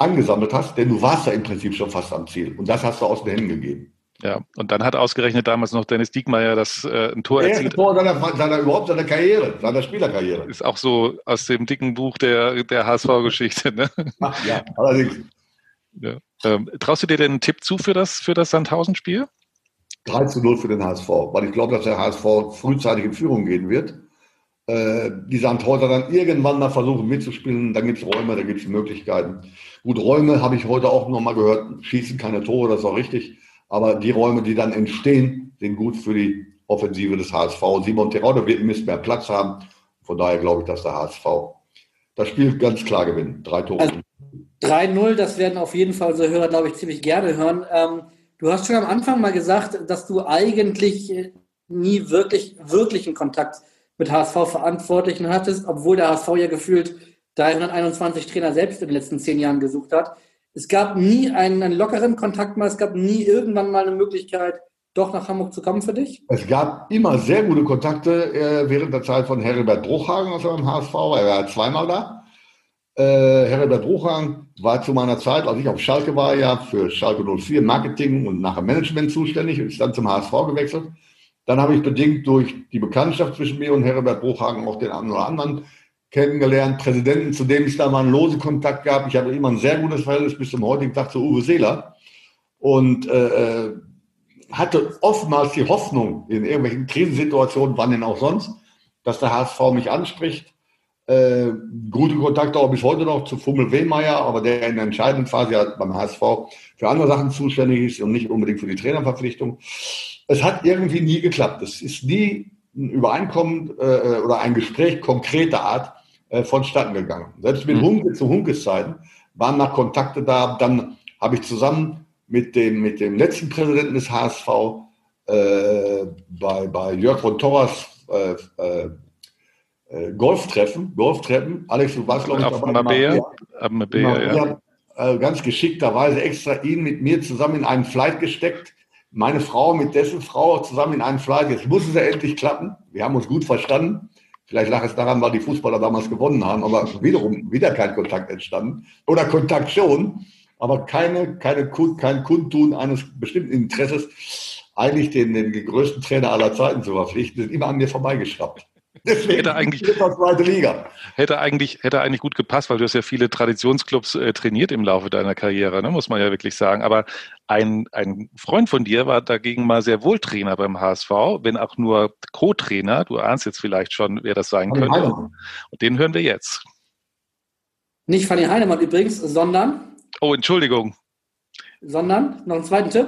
angesammelt hast, denn du warst ja im Prinzip schon fast am Ziel. Und das hast du aus den Händen gegeben. Ja, und dann hat ausgerechnet damals noch Dennis Diekmeyer das äh, ein Tor erzielt. Tor seiner, seiner, überhaupt seiner Karriere, seiner Spielerkarriere. Ist auch so aus dem dicken Buch der, der HSV-Geschichte. Ne? Ach, ja, allerdings. Ja. Ähm, traust du dir denn einen Tipp zu für das, für das Sandhausen-Spiel? 3 zu 0 für den HSV, weil ich glaube, dass der HSV frühzeitig in Führung gehen wird. Äh, die Sandhäuser dann irgendwann mal versuchen mitzuspielen, dann gibt es Räume, da gibt es Möglichkeiten. Gut, Räume habe ich heute auch nochmal gehört, schießen keine Tore, das ist auch richtig. Aber die Räume, die dann entstehen, sind gut für die Offensive des HSV. Simon Terode wird ein mehr Platz haben. Von daher glaube ich, dass der HSV das Spiel ganz klar gewinnt. Drei Tore. Also 3-0, das werden auf jeden Fall so Hörer, glaube ich, ziemlich gerne hören. Ähm, du hast schon am Anfang mal gesagt, dass du eigentlich nie wirklich, wirklichen Kontakt mit HSV-Verantwortlichen hattest, obwohl der HSV ja gefühlt 321 Trainer selbst in den letzten zehn Jahren gesucht hat. Es gab nie einen, einen lockeren Kontakt mal, es gab nie irgendwann mal eine Möglichkeit, doch nach Hamburg zu kommen für dich? Es gab immer sehr gute Kontakte äh, während der Zeit von Heribert Bruchhagen, er beim HSV. Er war zweimal da. Äh, Heribert Bruchhagen war zu meiner Zeit, als ich auf Schalke war, ja für Schalke 04 Marketing und nachher Management zuständig und ist dann zum HSV gewechselt. Dann habe ich bedingt durch die Bekanntschaft zwischen mir und Heribert Bruchhagen auch den einen oder anderen kennengelernt, Präsidenten, zu dem es da mal einen lose Kontakt gab. Ich habe immer ein sehr gutes Verhältnis bis zum heutigen Tag zu Uwe Seeler und äh, hatte oftmals die Hoffnung in irgendwelchen Krisensituationen, wann denn auch sonst, dass der HSV mich anspricht. Äh, gute Kontakte auch bis heute noch zu Fummel Wehmeier, aber der in der entscheidenden Phase ja beim HSV für andere Sachen zuständig ist und nicht unbedingt für die Trainerverpflichtung. Es hat irgendwie nie geklappt. Es ist nie ein Übereinkommen äh, oder ein Gespräch konkreter Art äh, vonstatten gegangen. Selbst mit Hunke zu Hunkes Zeiten waren noch Kontakte da. Dann habe ich zusammen mit dem, mit dem letzten Präsidenten des HSV äh, bei, bei Jörg von Torras äh, äh, Golftreffen, Golftreffen. Alex, du warst, glaube ich, Auf Mabea. Mabea, ja. Äh, ganz geschickterweise extra ihn mit mir zusammen in einen Flight gesteckt. Meine Frau mit dessen Frau zusammen in einen Flight. Jetzt muss es ja endlich klappen. Wir haben uns gut verstanden. Vielleicht lag es daran, weil die Fußballer damals gewonnen haben, aber wiederum wieder kein Kontakt entstanden. Oder Kontakt schon aber keine, keine, kein Kundtun eines bestimmten Interesses, eigentlich den, den größten Trainer aller Zeiten zu verpflichten, sind immer an mir vorbeigeschraubt. Deswegen hätte eigentlich, zweite Liga. Hätte eigentlich, hätte eigentlich gut gepasst, weil du hast ja viele Traditionsclubs äh, trainiert im Laufe deiner Karriere, ne, muss man ja wirklich sagen. Aber ein, ein Freund von dir war dagegen mal sehr wohl Trainer beim HSV, wenn auch nur Co-Trainer. Du ahnst jetzt vielleicht schon, wer das sein könnte. Heinemann. Und den hören wir jetzt. Nicht Fanny Heinemann übrigens, sondern Oh, Entschuldigung. Sondern, noch einen zweiten Tipp?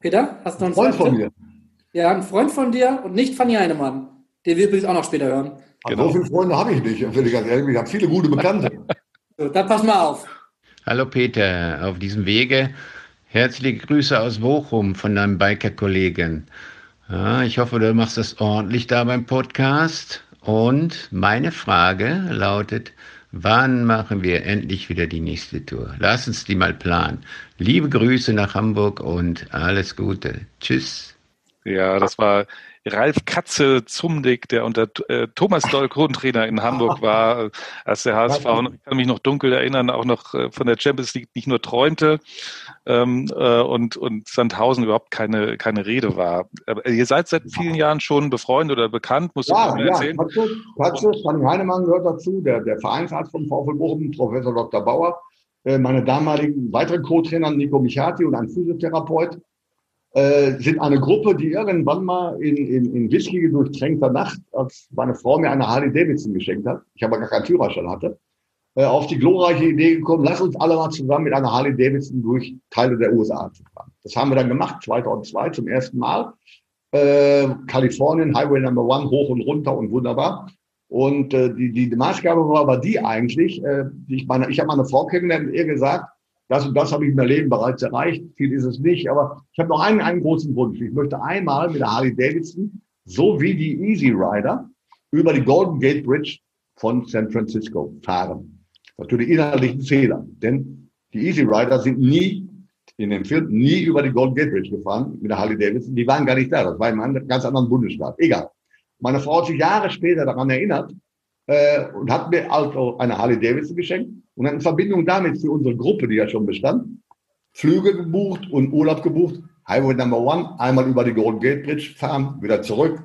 Peter, hast du noch einen Freund zweiten von Tipp? mir. Ja, ein Freund von dir und nicht Fanny Heinemann. Den wir übrigens auch noch später hören. Genau. So viele Freunde habe ich nicht, will ich ganz ehrlich. Ich habe viele gute Bekannte. [laughs] so, dann pass mal auf. Hallo Peter, auf diesem Wege herzliche Grüße aus Bochum von deinem Biker-Kollegen. Ja, ich hoffe, du machst das ordentlich da beim Podcast. Und meine Frage lautet, Wann machen wir endlich wieder die nächste Tour? Lass uns die mal planen. Liebe Grüße nach Hamburg und alles Gute. Tschüss. Ja, das war Ralf Katze Zumdick, der unter äh, Thomas Doll Grundtrainer in Hamburg war, als der HSV, und ich kann mich noch dunkel erinnern, auch noch äh, von der Champions League nicht nur träumte ähm, äh, und, und Sandhausen überhaupt keine, keine Rede war. Aber ihr seid seit vielen Jahren schon befreundet oder bekannt, musst du ja, mal ja, erzählen? Katze, Katze, Fanny Heinemann gehört dazu, der, der Vereinsarzt vom VfL Bochum, Professor Dr. Bauer, äh, meine damaligen weiteren Co-Trainer Nico Michati und ein Physiotherapeut äh, sind eine Gruppe, die irgendwann mal in, in, in Whisky durchtränkter Nacht, als meine Frau mir eine Harley Davidson geschenkt hat, ich aber gar keinen Führerschein hatte, äh, auf die glorreiche Idee gekommen, lass uns alle mal zusammen mit einer Harley Davidson durch Teile der USA zu fahren. Das haben wir dann gemacht, 2002 zum ersten Mal. Äh, Kalifornien, Highway Number One, hoch und runter und wunderbar. Und äh, die, die Maßgabe war aber die eigentlich, äh, ich meine, ich habe meine Frau kennengelernt und ihr gesagt, das und das habe ich in meinem Leben bereits erreicht. Viel ist es nicht, aber ich habe noch einen, einen großen Wunsch. Ich möchte einmal mit der Harley Davidson, so wie die Easy Rider, über die Golden Gate Bridge von San Francisco fahren. Natürlich inhaltlich ein Fehler, denn die Easy Rider sind nie in dem Film nie über die Golden Gate Bridge gefahren mit der Harley Davidson. Die waren gar nicht da. Das war in einem ganz anderen Bundesstaat. Egal. Meine Frau hat sich Jahre später daran erinnert äh, und hat mir also eine Harley Davidson geschenkt und hat in Verbindung damit für unsere Gruppe, die ja schon bestand, Flüge gebucht und Urlaub gebucht. Highway Number One, einmal über die Golden Gate Bridge fahren, wieder zurück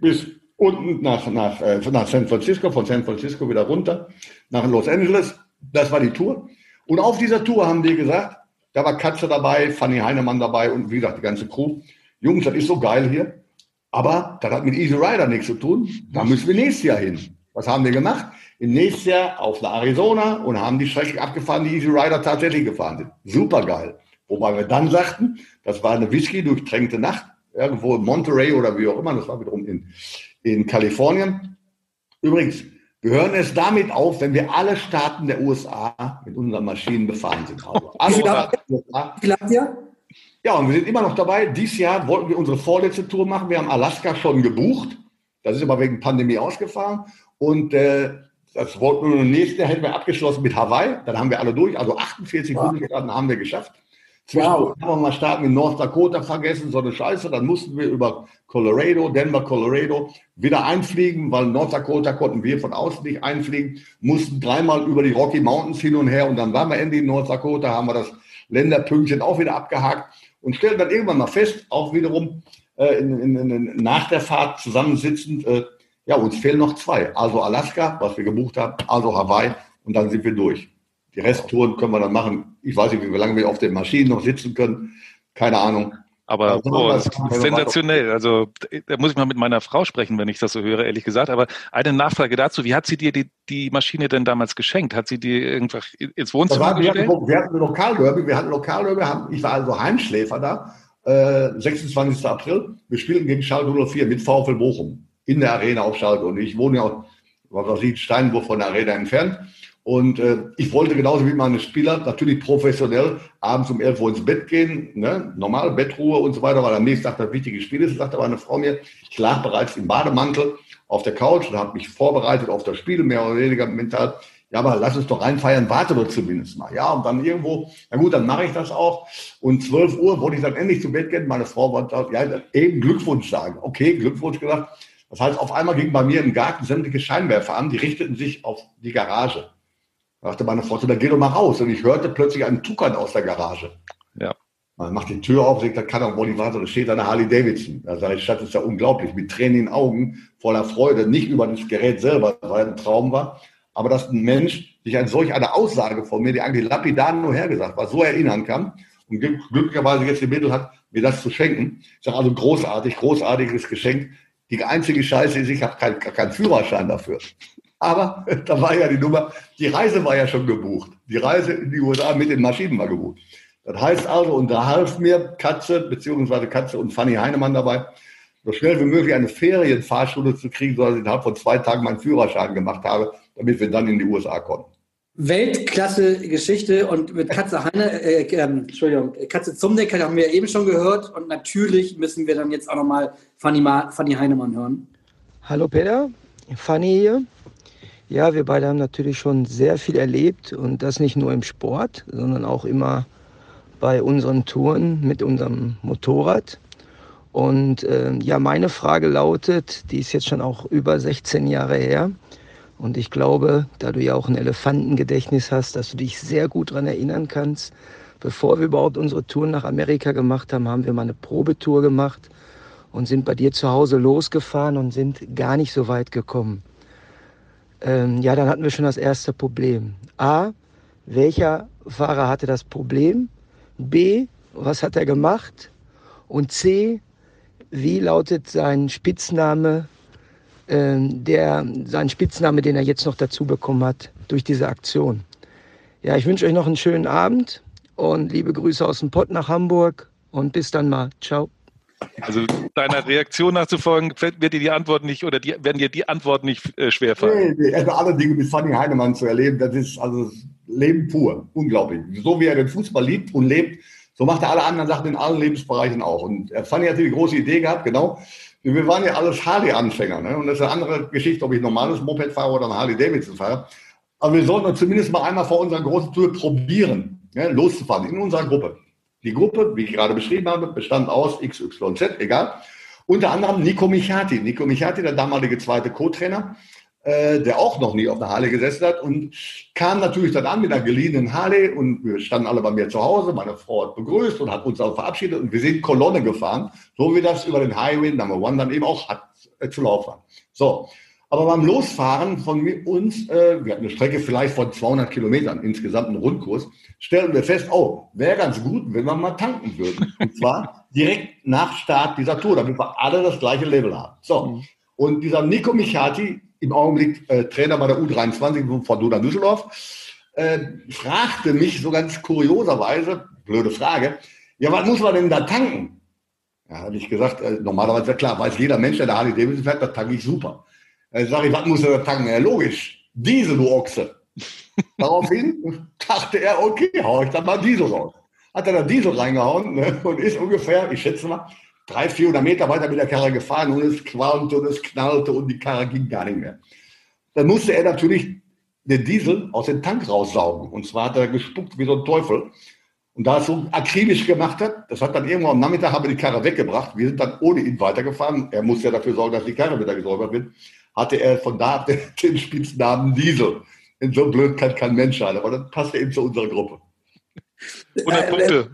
bis unten nach, nach, äh, nach San Francisco, von San Francisco wieder runter nach Los Angeles. Das war die Tour. Und auf dieser Tour haben die gesagt, da war Katze dabei, Fanny Heinemann dabei und wie gesagt, die ganze Crew. Jungs, das ist so geil hier. Aber das hat mit Easy Rider nichts zu tun. Da müssen wir nächstes Jahr hin. Was haben wir gemacht? Im nächsten Jahr auf nach Arizona und haben die Strecke abgefahren, die Easy Rider tatsächlich gefahren sind. Super geil. Wobei wir dann sagten, das war eine Whisky durchtränkte Nacht, irgendwo in Monterey oder wie auch immer, das war wiederum in, in Kalifornien. Übrigens, wir hören es damit auf, wenn wir alle Staaten der USA mit unseren Maschinen befahren sind. Also alle Wie habt ihr? Ja, und wir sind immer noch dabei. Dieses Jahr wollten wir unsere vorletzte Tour machen. Wir haben Alaska schon gebucht. Das ist aber wegen Pandemie ausgefahren. Und äh, das wollten wir nächstes Jahr hätten wir abgeschlossen mit Hawaii. Dann haben wir alle durch. Also 48 wow. Bundesstaaten haben wir geschafft. Wow. haben wir mal starten in North Dakota vergessen, so eine Scheiße. Dann mussten wir über Colorado, Denver, Colorado wieder einfliegen, weil North Dakota konnten wir von außen nicht einfliegen, mussten dreimal über die Rocky Mountains hin und her und dann waren wir endlich in North Dakota, haben wir das Länderpünktchen auch wieder abgehakt und stellten dann irgendwann mal fest, auch wiederum äh, in, in, in, nach der Fahrt zusammensitzend, äh, ja, uns fehlen noch zwei. Also Alaska, was wir gebucht haben, also Hawaii und dann sind wir durch. Die Resttouren können wir dann machen. Ich weiß nicht, wie lange wir auf den Maschinen noch sitzen können. Keine Ahnung. Aber oh, sensationell. Also da muss ich mal mit meiner Frau sprechen, wenn ich das so höre, ehrlich gesagt. Aber eine Nachfrage dazu: Wie hat sie dir die, die Maschine denn damals geschenkt? Hat sie dir irgendwas ins Wohnzimmer war, gestellt? Wir hatten, wir hatten Lokalderby, wir hatten Lokalderby, ich war also Heimschläfer da, äh, 26. April. Wir spielten gegen Schalke 04 mit VfL Bochum in der Arena auf Schalke. Und ich wohne ja was weiß ich, Steinwurf von der Arena entfernt. Und äh, ich wollte genauso wie meine Spieler natürlich professionell abends um 11 Uhr ins Bett gehen, ne? normale Bettruhe und so weiter, weil am nächsten Tag das wichtige Spiel ist. Sagte meine Frau mir, ich lag bereits im Bademantel auf der Couch und habe mich vorbereitet auf das Spiel, mehr oder weniger mental. Ja, aber lass uns doch reinfeiern, warte doch zumindest mal. Ja, und dann irgendwo, na gut, dann mache ich das auch. Und 12 Uhr wollte ich dann endlich zu Bett gehen. Meine Frau wollte ja, eben Glückwunsch sagen. Okay, Glückwunsch gesagt. Das heißt, auf einmal ging bei mir im Garten sämtliche Scheinwerfer an, die richteten sich auf die Garage. Da dachte meine Frau, dann geh doch mal raus. Und ich hörte plötzlich einen Tuckern aus der Garage. Ja. Man macht die Tür auf, sagt, das kann doch wohl nicht wahr sein. Da steht eine Harley Davidson. Da sage ich, das ist ja unglaublich. Mit Tränen in den Augen, voller Freude. Nicht über das Gerät selber, weil ein Traum war. Aber dass ein Mensch sich an solch eine Aussage von mir, die eigentlich lapidar nur hergesagt war, so erinnern kann und glücklicherweise jetzt die Mittel hat, mir das zu schenken. Ich sage also großartig, großartiges Geschenk. Die einzige Scheiße ist, ich habe keinen kein Führerschein dafür. Aber [laughs] da war ja die Nummer, die Reise war ja schon gebucht. Die Reise in die USA mit den Maschinen war gebucht. Das heißt also, und da half mir Katze, beziehungsweise Katze und Fanny Heinemann dabei, so schnell wie möglich eine Ferienfahrschule zu kriegen, sodass ich innerhalb von zwei Tagen meinen Führerschein gemacht habe, damit wir dann in die USA konnten. Weltklasse Geschichte und mit Katze Heine, äh, äh, Entschuldigung, Katze Zumdecker haben wir eben schon gehört und natürlich müssen wir dann jetzt auch nochmal Fanny, Fanny Heinemann hören. Hallo Peter, Fanny hier. Ja, wir beide haben natürlich schon sehr viel erlebt und das nicht nur im Sport, sondern auch immer bei unseren Touren mit unserem Motorrad. Und äh, ja, meine Frage lautet, die ist jetzt schon auch über 16 Jahre her. Und ich glaube, da du ja auch ein Elefantengedächtnis hast, dass du dich sehr gut daran erinnern kannst. Bevor wir überhaupt unsere Tour nach Amerika gemacht haben, haben wir mal eine Probetour gemacht und sind bei dir zu Hause losgefahren und sind gar nicht so weit gekommen. Ähm, ja, dann hatten wir schon das erste Problem. A, welcher Fahrer hatte das Problem? B, was hat er gemacht? Und C, wie lautet sein Spitzname, der, sein Spitzname, den er jetzt noch dazu bekommen hat durch diese Aktion? Ja, ich wünsche euch noch einen schönen Abend und liebe Grüße aus dem Pott nach Hamburg und bis dann mal. Ciao. Also deiner Reaktion nachzufolgen, wird dir die Antwort nicht oder die, werden dir die Antwort nicht äh, schwerfallen. Nee, nee, also alle Dinge mit Fanny Heinemann zu erleben, das ist also Leben pur. Unglaublich. So wie er den Fußball liebt und lebt, so macht er alle anderen Sachen in allen Lebensbereichen auch. Und Fanny hatte die große Idee gehabt, genau. Wir waren ja alles Harley-Anfänger. Ne? Und das ist eine andere Geschichte, ob ich normales Moped fahre oder ein Harley-Davidson fahre. Aber wir sollten zumindest mal einmal vor unserer großen Tour probieren, ja, loszufahren in unserer Gruppe. Die Gruppe, wie ich gerade beschrieben habe, bestand aus XYZ, egal. Unter anderem Nico Michati. Nico Michati, der damalige zweite Co-Trainer, äh, der auch noch nie auf der Harley gesessen hat und kam natürlich dann an mit einer geliehenen Harley und wir standen alle bei mir zu Hause. Meine Frau hat begrüßt und hat uns auch verabschiedet und wir sind Kolonne gefahren, so wie das über den Highway Number One dann eben auch hat, äh, zu laufen. So. Aber beim Losfahren von uns, äh, wir hatten eine Strecke vielleicht von 200 Kilometern, insgesamt einen Rundkurs, stellten wir fest, oh, wäre ganz gut, wenn wir mal tanken würden. Und zwar [laughs] direkt nach Start dieser Tour, damit wir alle das gleiche Level haben. So. Mhm. Und dieser Nico Michati, im Augenblick äh, Trainer bei der U23 von Fortuna Düsseldorf, äh, fragte mich so ganz kurioserweise, blöde Frage, ja, was muss man denn da tanken? Ja, habe ich gesagt, äh, normalerweise, klar, weiß jeder Mensch, der da Harley Davidson fährt, da tanke ich super. Äh, sage ich, was muss er da tanken? Ja, logisch, Diesel, du Ochse. [laughs] Daraufhin dachte er, okay, hau ich dann mal Diesel raus. Hat er da Diesel reingehauen ne, und ist ungefähr, ich schätze mal, 300, 400 Meter weiter mit der Karre gefahren und es qualmte und es knallte und die Karre ging gar nicht mehr. Dann musste er natürlich den Diesel aus dem Tank raussaugen. Und zwar hat er gespuckt wie so ein Teufel. Und da er es so akribisch gemacht hat, das hat dann irgendwann am Nachmittag haben wir die Karre weggebracht. Wir sind dann ohne ihn weitergefahren. Er muss ja dafür sorgen, dass die Karre wieder gesäubert wird. Hatte er von da den, [laughs] den Spitznamen Diesel. Denn so blöd kann kein Mensch sein. Aber das passt eben zu unserer Gruppe. 100 Punkte.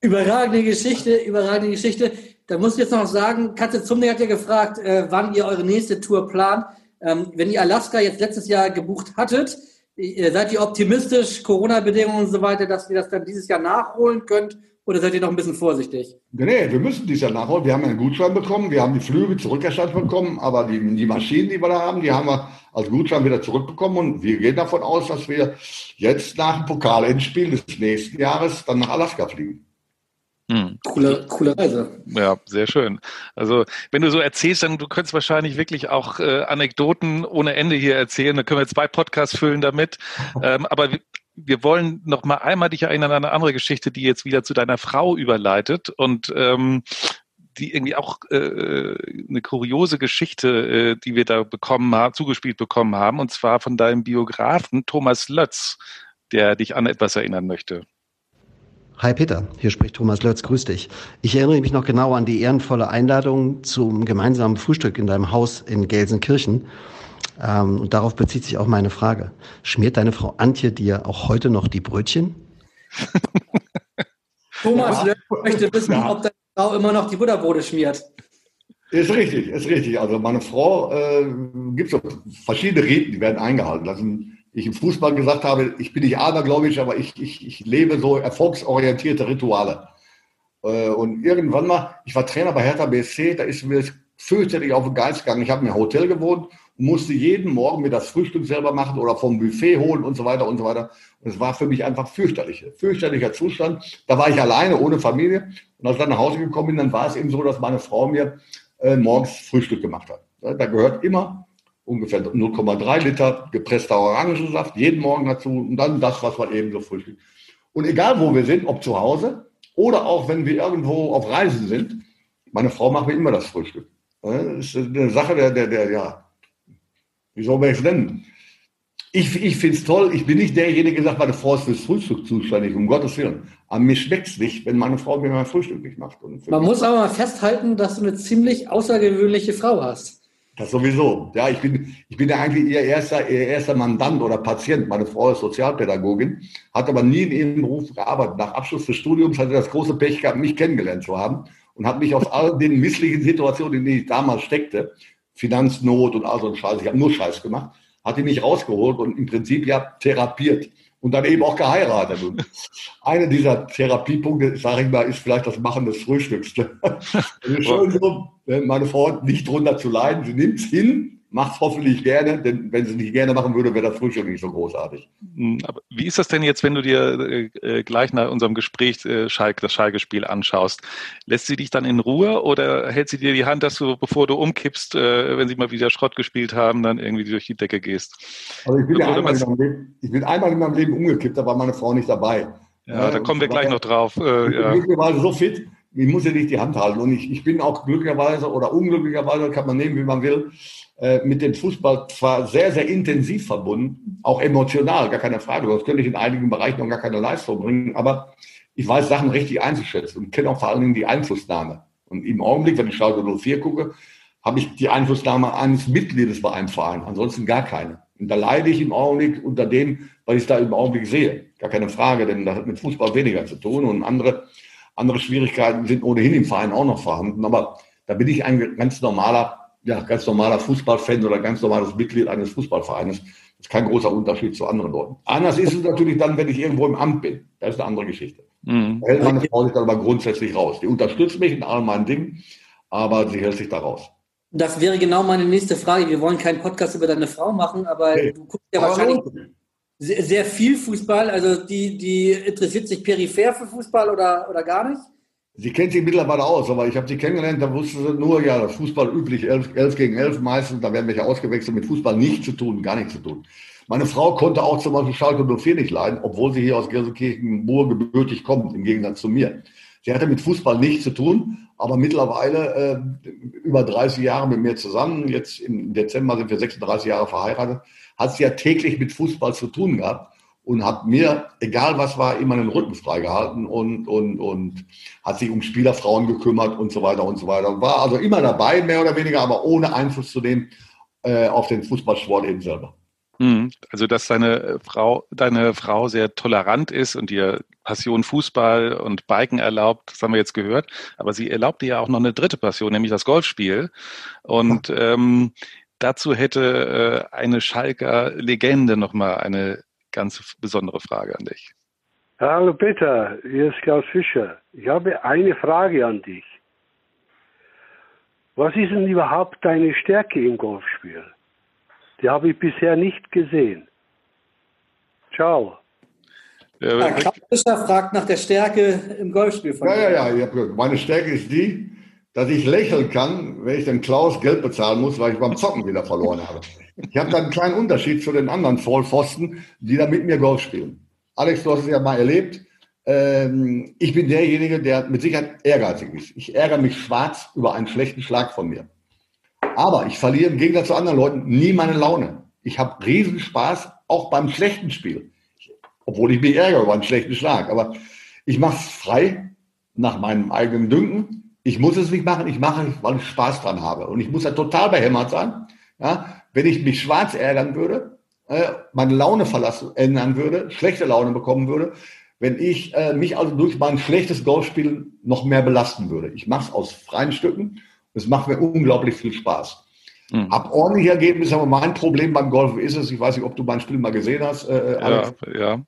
Überragende Geschichte, überragende Geschichte. Da muss ich jetzt noch sagen, Katze Zumne hat ja gefragt, äh, wann ihr eure nächste Tour plant. Ähm, wenn ihr Alaska jetzt letztes Jahr gebucht hattet, äh, seid ihr optimistisch, Corona-Bedingungen und so weiter, dass ihr das dann dieses Jahr nachholen könnt? Oder seid ihr noch ein bisschen vorsichtig? Nee, wir müssen dieses Jahr nachholen. Wir haben einen Gutschein bekommen, wir haben die Flüge zurückerstattet bekommen, aber die, die Maschinen, die wir da haben, die haben wir als Gutschein wieder zurückbekommen und wir gehen davon aus, dass wir jetzt nach dem Pokalendspiel des nächsten Jahres dann nach Alaska fliegen. Hm. Coole, coole Reise. Ja, sehr schön. Also, wenn du so erzählst, dann du könntest wahrscheinlich wirklich auch äh, Anekdoten ohne Ende hier erzählen. Da können wir zwei Podcasts füllen damit. [laughs] Ähm, aber wir, wir wollen noch mal einmal dich erinnern an eine andere Geschichte, die jetzt wieder zu deiner Frau überleitet und ähm, die irgendwie auch äh, eine kuriose Geschichte, äh, die wir da bekommen haben, zugespielt bekommen haben, und zwar von deinem Biografen Thomas Lötz, der dich an etwas erinnern möchte. Hi Peter, hier spricht Thomas Lötz, grüß dich. Ich erinnere mich noch genau an die ehrenvolle Einladung zum gemeinsamen Frühstück in deinem Haus in Gelsenkirchen. Ähm, und darauf bezieht sich auch meine Frage. Schmiert deine Frau Antje dir auch heute noch die Brötchen? [laughs] Thomas ja. Lötz möchte wissen, ja. ob deine Frau immer noch die Butterbrote schmiert. Ist richtig, ist richtig. Also meine Frau äh, gibt es verschiedene Riten, die werden eingehalten. Das sind ich im Fußball gesagt habe, ich bin nicht abergläubisch, aber ich, ich, ich lebe so erfolgsorientierte Rituale. Äh, und irgendwann mal, ich war Trainer bei Hertha BSC, da ist mir fürchterlich auf den Geist gegangen. Ich habe ein Hotel gewohnt und musste jeden Morgen mir das Frühstück selber machen oder vom Buffet holen und so weiter und so weiter. Und es war für mich einfach fürchterlich, fürchterlicher Zustand. Da war ich alleine, ohne Familie. Und als ich dann nach Hause gekommen bin, dann war es eben so, dass meine Frau mir äh, morgens Frühstück gemacht hat. Da gehört immer ungefähr 0,3 Liter gepresster Orangensaft jeden Morgen dazu und dann das, was man eben so frühstückt. Und egal wo wir sind, ob zu Hause oder auch wenn wir irgendwo auf Reisen sind, meine Frau macht mir immer das Frühstück. Das ist eine Sache der, der, der ja, wie soll man es nennen? Ich, ich finde es toll, ich bin nicht derjenige, der sagt, meine Frau ist fürs Frühstück zuständig, um Gottes Willen. Aber mir schmeckt es nicht, wenn meine Frau mir mein Frühstück nicht macht. Man muss aber mal festhalten, dass du eine ziemlich außergewöhnliche Frau hast. Das sowieso. Ja, ich bin, ich bin ja eigentlich ihr erster, ihr erster Mandant oder Patient. Meine Frau ist Sozialpädagogin, hat aber nie in ihrem Beruf gearbeitet. Nach Abschluss des Studiums hatte sie das große Pech gehabt, mich kennengelernt zu haben und hat mich aus all den misslichen Situationen, in denen ich damals steckte, Finanznot und all so ein Scheiß, ich habe nur Scheiß gemacht, hat die mich rausgeholt und im Prinzip ja therapiert und dann eben auch geheiratet. Und eine dieser Therapiepunkte, sage ich mal, ist vielleicht das Machen des Frühstücks. [laughs] Also schon so, meine Frau nicht drunter zu leiden, sie nimmt es hin, macht es hoffentlich gerne, denn wenn sie es nicht gerne machen würde, wäre das Frühstück nicht so großartig. Hm, aber wie ist das denn jetzt, wenn du dir äh, äh, gleich nach unserem Gespräch äh, Schalke, das Schalke-Spiel anschaust? Lässt sie dich dann in Ruhe oder hält sie dir die Hand, dass du, bevor du umkippst, äh, wenn sie mal wieder Schrott gespielt haben, dann irgendwie durch die Decke gehst? Also ich bin, ja einmal in meinem Leben, ich bin einmal in meinem Leben umgekippt, da war meine Frau nicht dabei. Ja, da kommen wir gleich noch drauf. Äh, ich bin ja. so fit, ich muss ja nicht die Hand halten. Und ich, ich bin auch glücklicherweise oder unglücklicherweise, kann man nehmen, wie man will, mit dem Fußball zwar sehr, sehr intensiv verbunden, auch emotional, gar keine Frage. Das könnte ich in einigen Bereichen noch gar keine Leistung bringen, aber ich weiß Sachen richtig einzuschätzen und kenne auch vor allen Dingen die Einflussnahme. Und im Augenblick, wenn ich Schalke 04 gucke, habe ich die Einflussnahme eines Mitgliedes bei einem Verein, ansonsten gar keine. Und da leide ich im Augenblick unter dem, was ich da im Augenblick sehe. Gar keine Frage, denn das hat mit Fußball weniger zu tun und andere, andere Schwierigkeiten sind ohnehin im Verein auch noch vorhanden. Aber da bin ich ein ganz normaler ja, ganz normaler Fußballfan oder ganz normales Mitglied eines Fußballvereines. Das ist kein großer Unterschied zu anderen Leuten. Anders ist es natürlich dann, wenn ich irgendwo im Amt bin. Das ist eine andere Geschichte. Mhm. Da hält meine Frau sich dann aber grundsätzlich raus. Die unterstützt mich in all meinen Dingen, aber sie hält sich da raus. Das wäre genau meine nächste Frage. Wir wollen keinen Podcast über deine Frau machen, aber nee. du guckst ja aber wahrscheinlich sehr, sehr, viel Fußball. Also die, die interessiert sich peripher für Fußball oder, oder gar nicht? Sie kennt sich mittlerweile aus, aber ich habe sie kennengelernt, da wusste sie nur, ja, Fußball üblich, 11, 11 gegen 11 meistens, da werden welche ausgewechselt, mit Fußball nichts zu tun, gar nichts zu tun. Meine Frau konnte auch zum Beispiel Schalke 04 nicht leiden, obwohl sie hier aus Gelsenkirchen-Moor gebürtig kommt, im Gegensatz zu mir. Sie hatte mit Fußball nichts zu tun, aber mittlerweile äh, über 30 Jahre mit mir zusammen, jetzt im Dezember sind wir 36 Jahre verheiratet, hat sie ja täglich mit Fußball zu tun gehabt und hat mir, egal was war, immer den Rücken freigehalten und, und, und hat sich um Spielerfrauen gekümmert und so weiter und so weiter. War also immer dabei, mehr oder weniger, aber ohne Einfluss zu nehmen äh, auf den Fußballsport eben selber. Mhm. Also, dass deine Frau, deine Frau sehr tolerant ist und ihr Passion Fußball und Biken erlaubt, das haben wir jetzt gehört. Aber sie erlaubt dir ja auch noch eine dritte Passion, nämlich das Golfspiel. Und ähm, dazu hätte äh, eine Schalker Legende nochmal eine ganz besondere Frage an dich. Hallo Peter, hier ist Klaus Fischer. Ich habe eine Frage an dich. Was ist denn überhaupt deine Stärke im Golfspiel? Die habe ich bisher nicht gesehen. Ciao. Ja, Klaus Fischer fragt nach der Stärke im Golfspiel. Von ja, ja, ja. Meine Stärke ist die, dass ich lächeln kann, wenn ich dem Klaus Geld bezahlen muss, weil ich beim Zocken wieder verloren habe. Ich habe da einen kleinen Unterschied zu den anderen Vollpfosten, die da mit mir Golf spielen. Alex, du hast es ja mal erlebt. Ähm, ich bin derjenige, der mit Sicherheit ehrgeizig ist. Ich ärgere mich schwarz über einen schlechten Schlag von mir. Aber ich verliere im Gegensatz zu anderen Leuten nie meine Laune. Ich habe Riesenspaß, auch beim schlechten Spiel. Obwohl ich mich ärgere über einen schlechten Schlag. Aber ich mache es frei, nach meinem eigenen Dünken. Ich muss es nicht machen, ich mache es, weil ich Spaß dran habe. Und ich muss ja total behämmert sein. Ja, wenn ich mich schwarz ärgern würde, äh, meine Laune verlassen, ändern würde, schlechte Laune bekommen würde, wenn ich äh, mich also durch mein schlechtes Golfspiel noch mehr belasten würde. Ich mache es aus freien Stücken. Es macht mir unglaublich viel Spaß. Mhm. Ab ordentliche Ergebnisse, aber mein Problem beim Golf ist es, ich weiß nicht, ob du mein Spiel mal gesehen hast. Äh, ja, ja.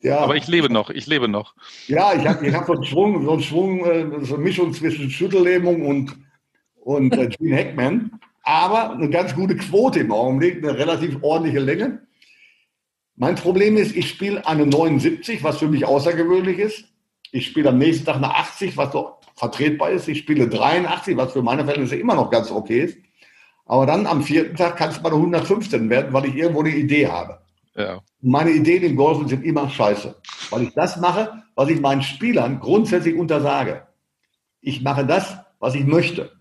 Ja. Aber ich lebe noch, ich lebe noch. Ja, ich habe ich hab so einen Schwung, so einen Schwung, äh, so eine Mischung zwischen Schüttellähmung und, und äh, Gene Hackman aber eine ganz gute Quote im Augenblick, eine relativ ordentliche Länge. Mein Problem ist, ich spiele eine 79, was für mich außergewöhnlich ist. Ich spiele am nächsten Tag eine 80, was so vertretbar ist. Ich spiele 83, was für meine Verhältnisse immer noch ganz okay ist. Aber dann am vierten Tag kann es mal eine 115 werden, weil ich irgendwo eine Idee habe. Ja. Meine Ideen im Golfen sind immer scheiße, weil ich das mache, was ich meinen Spielern grundsätzlich untersage. Ich mache das, was ich möchte.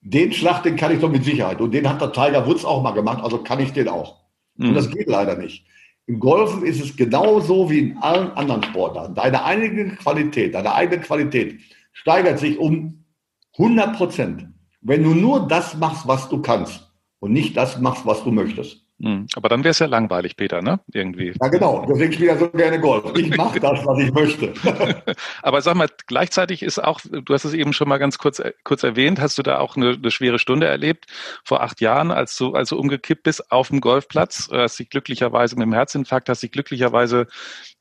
Den Schlag, den kann ich doch mit Sicherheit. Und den hat der Tiger Woods auch mal gemacht, also kann ich den auch. Mhm. Und das geht leider nicht. Im Golfen ist es genauso wie in allen anderen Sportarten. Deine eigene Qualität, deine eigene Qualität steigert sich um 100 Prozent, wenn du nur das machst, was du kannst und nicht das machst, was du möchtest. Hm, aber dann wäre es ja langweilig, Peter, ne? Irgendwie. Ja, genau. Deswegen spiele ich ja so gerne Golf. Ich mache [laughs] das, was ich möchte. [laughs] aber sag mal, gleichzeitig ist auch, du hast es eben schon mal ganz kurz, kurz erwähnt, hast du da auch eine, eine schwere Stunde erlebt vor acht Jahren, als du, als du umgekippt bist auf dem Golfplatz, hast dich glücklicherweise mit dem Herzinfarkt, hast dich glücklicherweise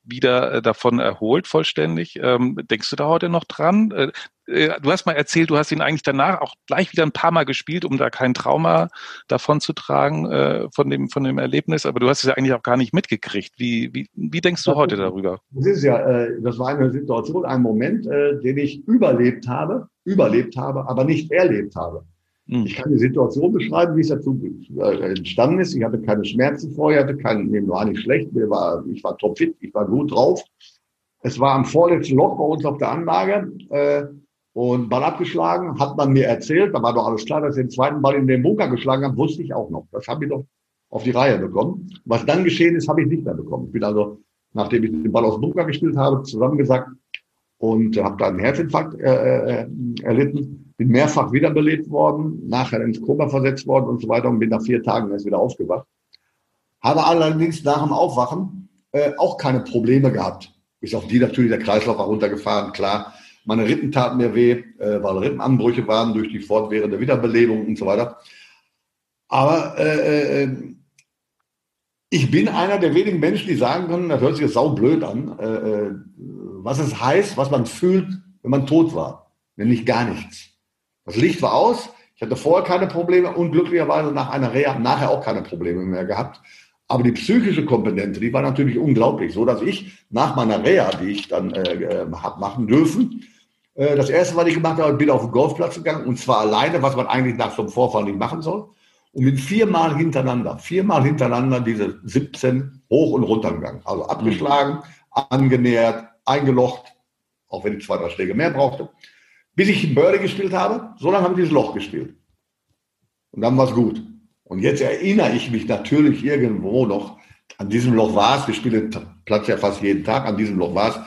wieder äh, davon erholt vollständig. Ähm, denkst du da heute noch dran? Äh, äh, du hast mal erzählt, du hast ihn eigentlich danach auch gleich wieder ein paar Mal gespielt, um da kein Trauma davon zu tragen äh, von dem von dem Erlebnis. Aber du hast es ja eigentlich auch gar nicht mitgekriegt. Wie wie, wie denkst du heute darüber? Das ist ja, äh, das war eine Situation, ein Moment, äh, den ich überlebt habe, überlebt habe, aber nicht erlebt habe. Hm. Ich kann die Situation beschreiben, wie es dazu entstanden ist. Ich hatte keine Schmerzen vorher, hatte keinen, mir war nicht schlecht, mir war, ich war topfit, ich war gut drauf. Es war am vorletzten Loch bei uns auf der Anlage äh, und Ball abgeschlagen, hat man mir erzählt, da war doch alles klar, dass ich den zweiten Ball in den Bunker geschlagen habe, wusste ich auch noch. Das habe ich doch auf die Reihe bekommen. Was dann geschehen ist, habe ich nicht mehr bekommen. Ich bin also, nachdem ich den Ball aus dem Bunker gespielt habe, zusammengesagt und habe dann einen Herzinfarkt äh, äh, erlitten bin mehrfach wiederbelebt worden, nachher ins Koma versetzt worden und so weiter und bin nach vier Tagen erst wieder aufgewacht. Habe allerdings nach dem Aufwachen äh, auch keine Probleme gehabt. Bis auf die natürlich der Kreislauf war runtergefahren, klar. Meine Rippen taten mir weh, äh, weil Rippenanbrüche waren durch die fortwährende Wiederbelebung und so weiter. Aber äh, äh, ich bin einer der wenigen Menschen, die sagen können, das hört sich jetzt saublöd an, äh, äh, was es heißt, was man fühlt, wenn man tot war. Nämlich gar nichts. Das Licht war aus. Ich hatte vorher keine Probleme und glücklicherweise nach einer Reha nachher auch keine Probleme mehr gehabt. Aber die psychische Komponente, die war natürlich unglaublich, so dass ich nach meiner Reha, die ich dann äh, äh habe machen dürfen, äh, das erste, was ich gemacht habe, bin auf den Golfplatz gegangen und zwar alleine, was man eigentlich nach so einem Vorfall nicht machen soll. Und bin viermal hintereinander, viermal hintereinander diese 17 hoch und runter gegangen. Also abgeschlagen, angenähert, eingelocht, auch wenn ich zwei, drei Schläge mehr brauchte bis ich Birdie gespielt habe, so lange habe ich dieses Loch gespielt. Und dann war es gut. Und jetzt erinnere ich mich natürlich irgendwo noch, an diesem Loch war es, wir spielen Platz ja fast jeden Tag, an diesem Loch war es,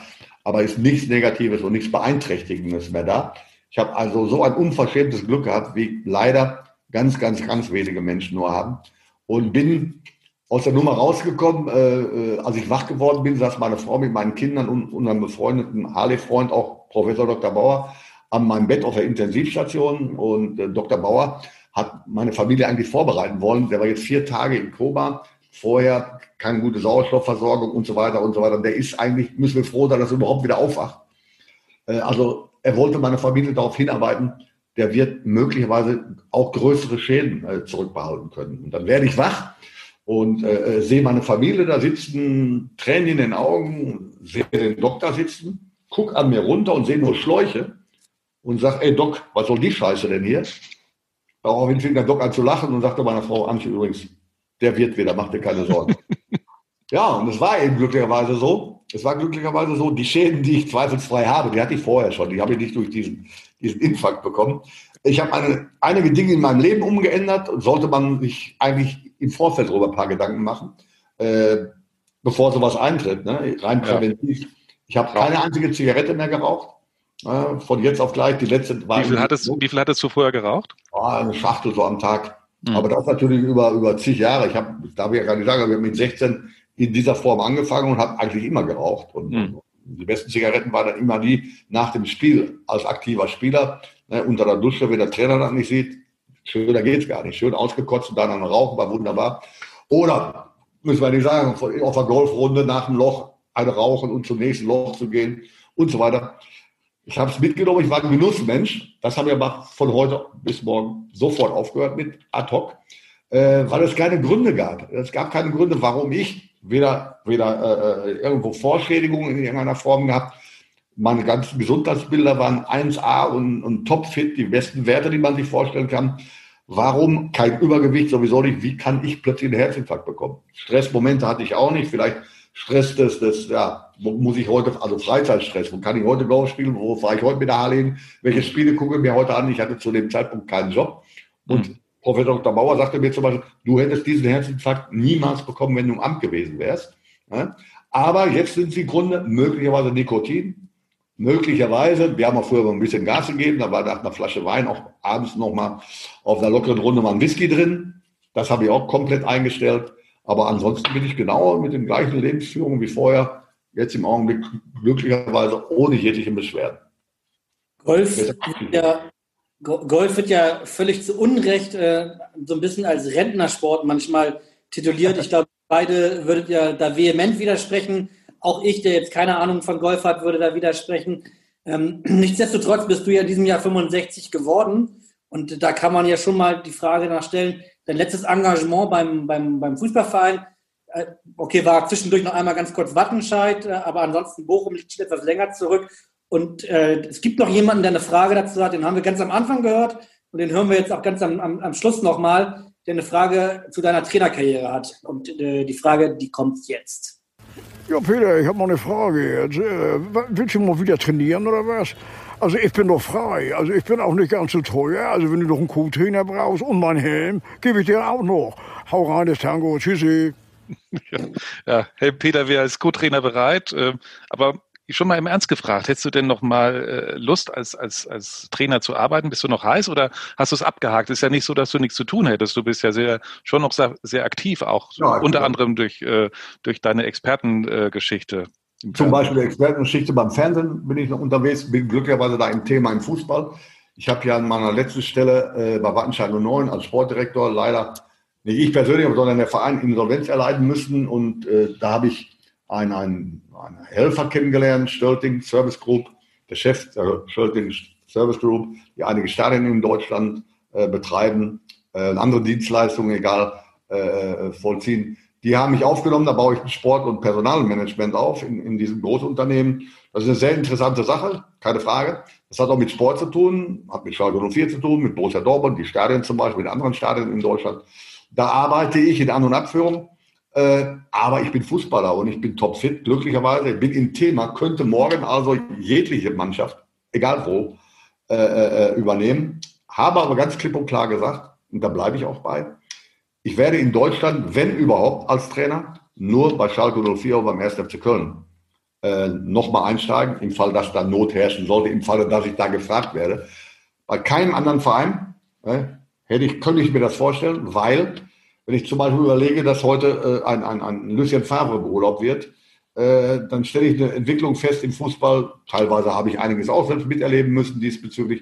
aber ist nichts Negatives und nichts Beeinträchtigendes mehr da. Ich habe also so ein unverschämtes Glück gehabt, wie leider ganz, ganz, ganz wenige Menschen nur haben. Und bin aus der Nummer rausgekommen. Äh, äh als ich wach geworden bin, saß meine Frau mit meinen Kindern und unserem befreundeten Harley-Freund, auch Professor Dr. Bauer, an meinem Bett auf der Intensivstation und äh, Dr. Bauer hat meine Familie eigentlich vorbereiten wollen. Der war jetzt vier Tage im Koma, vorher keine gute Sauerstoffversorgung und so weiter und so weiter. Der ist eigentlich, müssen wir froh sein, dass er überhaupt wieder aufwacht. Äh, also er wollte meine Familie darauf hinarbeiten, der wird möglicherweise auch größere Schäden äh, zurückbehalten können. Und dann werde ich wach und äh, äh sehe meine Familie da sitzen, Tränen in den Augen, sehe den Doktor sitzen, guck an mir runter und sehe nur Schläuche und sag, ey Doc, was soll die Scheiße denn hier? Daraufhin fing der Doc an zu lachen und sagte meiner Frau Antje übrigens, der wird wieder, mach dir keine Sorgen. [laughs] ja, und es war eben glücklicherweise so. Es war glücklicherweise so, die Schäden, die ich zweifelsfrei habe, die hatte ich vorher schon. Die habe ich nicht durch diesen, diesen Infarkt bekommen. Ich habe eine, einige Dinge in meinem Leben umgeändert und sollte man sich eigentlich im Vorfeld darüber ein paar Gedanken machen, äh, bevor sowas eintritt. Ne? Rein präventiv. Ja. Ich habe keine einzige Zigarette mehr geraucht. Von jetzt auf gleich, die letzte war. Wie viel, hattest, wie viel hattest du vorher geraucht? Oh, eine Schachtel so am Tag. Mhm. Aber das natürlich über, über zig Jahre. Ich habe, darf ich ja gar nicht sagen, ich habe mit 16 in dieser Form angefangen und habe eigentlich immer geraucht. Und mhm. die besten Zigaretten waren dann immer die nach dem Spiel als aktiver Spieler, ne, unter der Dusche, wenn der Trainer das nicht sieht. Schöner geht's gar nicht. Schön ausgekotzt und dann rauchen, war wunderbar. Oder, müssen wir nicht sagen, auf der Golfrunde nach dem Loch eine rauchen und zum nächsten Loch zu gehen und so weiter. Ich habe es mitgenommen, ich war ein Genussmensch. Das habe ich aber von heute bis morgen sofort aufgehört mit ad hoc, äh, weil es keine Gründe gab. Es gab keine Gründe, warum ich weder, weder äh, irgendwo Vorschädigungen in irgendeiner Form gehabt. Meine ganzen Gesundheitsbilder waren 1A und, und topfit, die besten Werte, die man sich vorstellen kann. Warum kein Übergewicht sowieso nicht? Wie kann ich plötzlich einen Herzinfarkt bekommen? Stressmomente hatte ich auch nicht. Vielleicht Stress des, des, ja, wo muss ich heute, also Freizeitstress, wo kann ich heute Golf spielen, wo fahre ich heute mit der Harley hin, welche Spiele gucke ich mir heute an, ich hatte zu dem Zeitpunkt keinen Job. Und mhm. Professor Dr. Bauer sagte mir zum Beispiel, du hättest diesen Herzinfarkt niemals bekommen, wenn du im Amt gewesen wärst. Ja? Aber jetzt sind die Gründe möglicherweise Nikotin, möglicherweise, wir haben auch früher mal ein bisschen Gas gegeben, da war nach einer Flasche Wein auch abends nochmal auf einer lockeren Runde mal ein Whisky drin. Das habe ich auch komplett eingestellt. Aber ansonsten bin ich genau mit den gleichen Lebensführungen wie vorher, jetzt im Augenblick glücklicherweise ohne jegliche Beschwerden. Golf wird ja, Golf wird ja völlig zu Unrecht äh, so ein bisschen als Rentnersport manchmal tituliert. Ich glaube, beide würdet ja da vehement widersprechen. Auch ich, der jetzt keine Ahnung von Golf hat, würde da widersprechen. Ähm, [clears throat] nichtsdestotrotz bist du ja in diesem Jahr 65 geworden. Und da kann man ja schon mal die Frage nachstellen, dein letztes Engagement beim, beim, beim Fußballverein, äh, okay, war zwischendurch noch einmal ganz kurz Wattenscheid, äh, aber ansonsten Bochum liegt schon etwas länger zurück. Und äh, es gibt noch jemanden, der eine Frage dazu hat, den haben wir ganz am Anfang gehört und den hören wir jetzt auch ganz am, am, am Schluss nochmal, der eine Frage zu deiner Trainerkarriere hat. Und äh, die Frage, die kommt jetzt. Ja, Peter, ich habe mal eine Frage jetzt. Äh, willst du mal wieder trainieren oder was? Also ich bin doch frei. Also ich bin auch nicht ganz so teuer. Also wenn du noch einen Co-Trainer brauchst und meinen Helm, gebe ich dir auch noch. Hau rein, das Tango. Tschüssi. [laughs] Ja, ja. Hey Peter, wir als Co-Trainer bereit. Ähm, aber schon mal im Ernst gefragt, hättest du denn noch mal äh, Lust, als, als, als Trainer zu arbeiten? Bist du noch heiß oder hast du es abgehakt? Ist ja nicht so, dass du nichts zu tun hättest. Du bist ja sehr, schon noch sehr, sehr aktiv, auch ja, unter klar. anderem durch, äh, durch deine Expertengeschichte. Zum Beispiel die Expertengeschichte beim Fernsehen bin ich noch unterwegs, bin glücklicherweise da im Thema im Fußball. Ich habe ja an meiner letzten Stelle äh, bei Wattenscheid 09 als Sportdirektor leider, nicht ich persönlich, sondern der Verein Insolvenz erleiden müssen. Und äh, da habe ich einen, einen, einen Helfer kennengelernt, Stölting Service Group, der Chef der Stölting Service Group, die einige Stadien in Deutschland äh, betreiben, äh, andere Dienstleistungen, egal, äh, vollziehen. Die haben mich aufgenommen, da baue ich Sport- und Personalmanagement auf in, in diesem Großunternehmen. Das ist eine sehr interessante Sache, keine Frage. Das hat auch mit Sport zu tun, hat mit Schalke 04 zu tun, mit Borussia Dortmund, die Stadien zum Beispiel, mit anderen Stadien in Deutschland. Da arbeite ich in An- und Abführung, äh, aber ich bin Fußballer und ich bin topfit, glücklicherweise. Ich bin im Thema, könnte morgen also jegliche Mannschaft, egal wo, äh, äh, übernehmen. Habe aber ganz klipp und klar gesagt, und da bleibe ich auch bei, ich werde in Deutschland, wenn überhaupt, als Trainer nur bei Schalke 04 oder beim 1. FC Köln äh, nochmal einsteigen, im Fall, dass da Not herrschen sollte, im Falle, dass ich da gefragt werde. Bei keinem anderen Verein äh, hätte ich, könnte ich mir das vorstellen, weil, wenn ich zum Beispiel überlege, dass heute äh, ein, ein, ein Lucien Favre beurlaubt wird, äh, dann stelle ich eine Entwicklung fest im Fußball. Teilweise habe ich einiges auch selbst miterleben müssen diesbezüglich.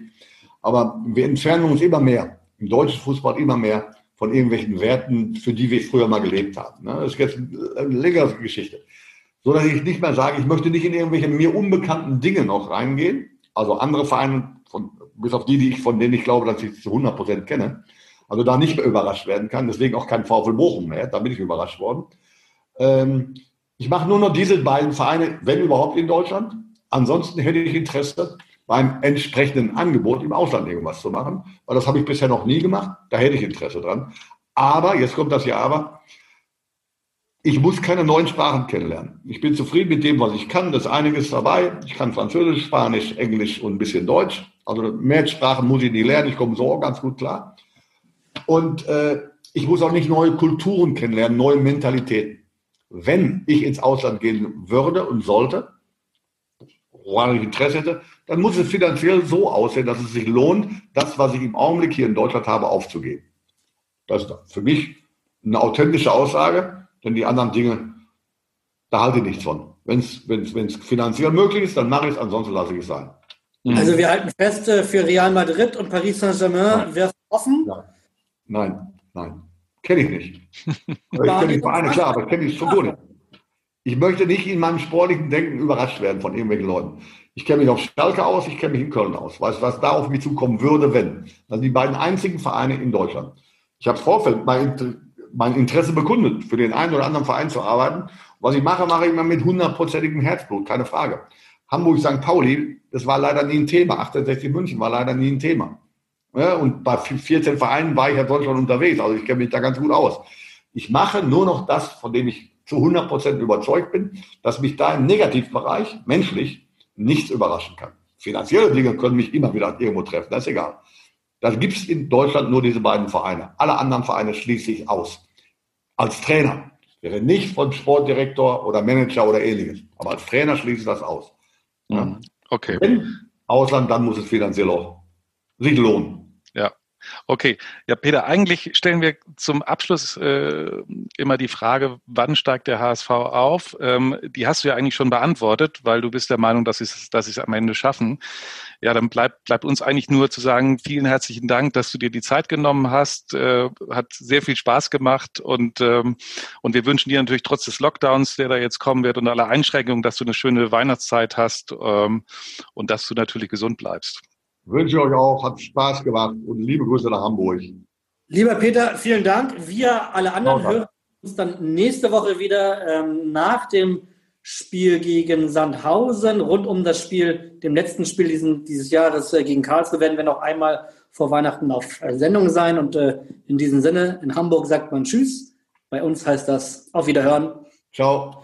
Aber wir entfernen uns immer mehr, im deutschen Fußball immer mehr von irgendwelchen Werten, für die wir früher mal gelebt haben. Ne? Das ist jetzt eine längere Geschichte. So dass ich nicht mehr sage, ich möchte nicht in irgendwelche mir unbekannten Dinge noch reingehen. Also andere Vereine, von, bis auf die, die ich, von denen ich glaube, dass ich zu 100 Prozent kenne. Also da nicht mehr überrascht werden kann. Deswegen auch kein VfL Bochum mehr. Da bin ich überrascht worden. Ähm, ich mache nur noch diese beiden Vereine, wenn überhaupt in Deutschland. Ansonsten hätte ich Interesse, beim entsprechenden Angebot im Ausland irgendwas zu machen, weil das habe ich bisher noch nie gemacht. Da hätte ich Interesse dran. Aber, jetzt kommt das ja aber, ich muss keine neuen Sprachen kennenlernen. Ich bin zufrieden mit dem, was ich kann. Das ist einiges dabei. Ich kann Französisch, Spanisch, Englisch und ein bisschen Deutsch. Also mehr Sprachen muss ich nicht lernen. Ich komme so auch ganz gut klar. Und äh, ich muss auch nicht neue Kulturen kennenlernen, neue Mentalitäten. Wenn ich ins Ausland gehen würde und sollte, woran ich Interesse hätte, dann muss es finanziell so aussehen, dass es sich lohnt, das, was ich im Augenblick hier in Deutschland habe, aufzugeben. Das ist für mich eine authentische Aussage, denn die anderen Dinge, da halte ich nichts von. Wenn es finanziell möglich ist, dann mache ich es, ansonsten lasse ich es sein. Mhm. Also wir halten fest, äh, für Real Madrid und Paris Saint-Germain wäre es offen? Nein, nein, nein. Kenne ich nicht. [laughs] ich kenne die Vereine, klar, aber kenne ich schon nicht. Ich möchte nicht in meinem sportlichen Denken überrascht werden von irgendwelchen Leuten. Ich kenne mich auf Schalke aus, ich kenne mich in Köln aus. Weißt du, was da auf mich zukommen würde, wenn? Das sind die beiden einzigen Vereine in Deutschland. Ich habe Vorfeld mein, mein Interesse bekundet, für den einen oder anderen Verein zu arbeiten. Was ich mache, mache ich immer mit hundertprozentigem Herzblut, keine Frage. Hamburg, St. Pauli, das war leider nie ein Thema. 68 München war leider nie ein Thema. Ja, und bei 14 Vereinen war ich ja sonst schon unterwegs. Also ich kenne mich da ganz gut aus. Ich mache nur noch das, von dem ich zu 100 Prozent überzeugt bin, dass mich da im Negativbereich menschlich nichts überraschen kann. Finanzielle Dinge können mich immer wieder irgendwo treffen, das ist egal. Da gibt es in Deutschland nur diese beiden Vereine. Alle anderen Vereine schließe ich aus. Als Trainer. Ich wäre nicht von Sportdirektor oder Manager oder ähnliches. Aber als Trainer schließe ich das aus. Ja. Mhm. Okay. Wenn Ausland, dann muss es finanziell auch sich lohnen. Okay, ja Peter, eigentlich stellen wir zum Abschluss äh, immer die Frage, wann steigt der HSV auf? Ähm, die hast du ja eigentlich schon beantwortet, weil du bist der Meinung, dass sie es dass am Ende schaffen. Ja, dann bleibt bleibt uns eigentlich nur zu sagen, vielen herzlichen Dank, dass du dir die Zeit genommen hast. Äh, hat sehr viel Spaß gemacht und, ähm, und wir wünschen dir natürlich trotz des Lockdowns, der da jetzt kommen wird und aller Einschränkungen, dass du eine schöne Weihnachtszeit hast ähm, und dass du natürlich gesund bleibst. Wünsche euch auch, hat Spaß gemacht und liebe Grüße nach Hamburg. Lieber Peter, vielen Dank. Wir alle anderen hören uns dann nächste Woche wieder ähm, nach dem Spiel gegen Sandhausen, rund um das Spiel, dem letzten Spiel diesen, dieses Jahres äh, gegen Karlsruhe, werden wir noch einmal vor Weihnachten auf äh, Sendung sein. Und äh, in diesem Sinne, in Hamburg sagt man Tschüss. Bei uns heißt das Auf Wiederhören. Ciao.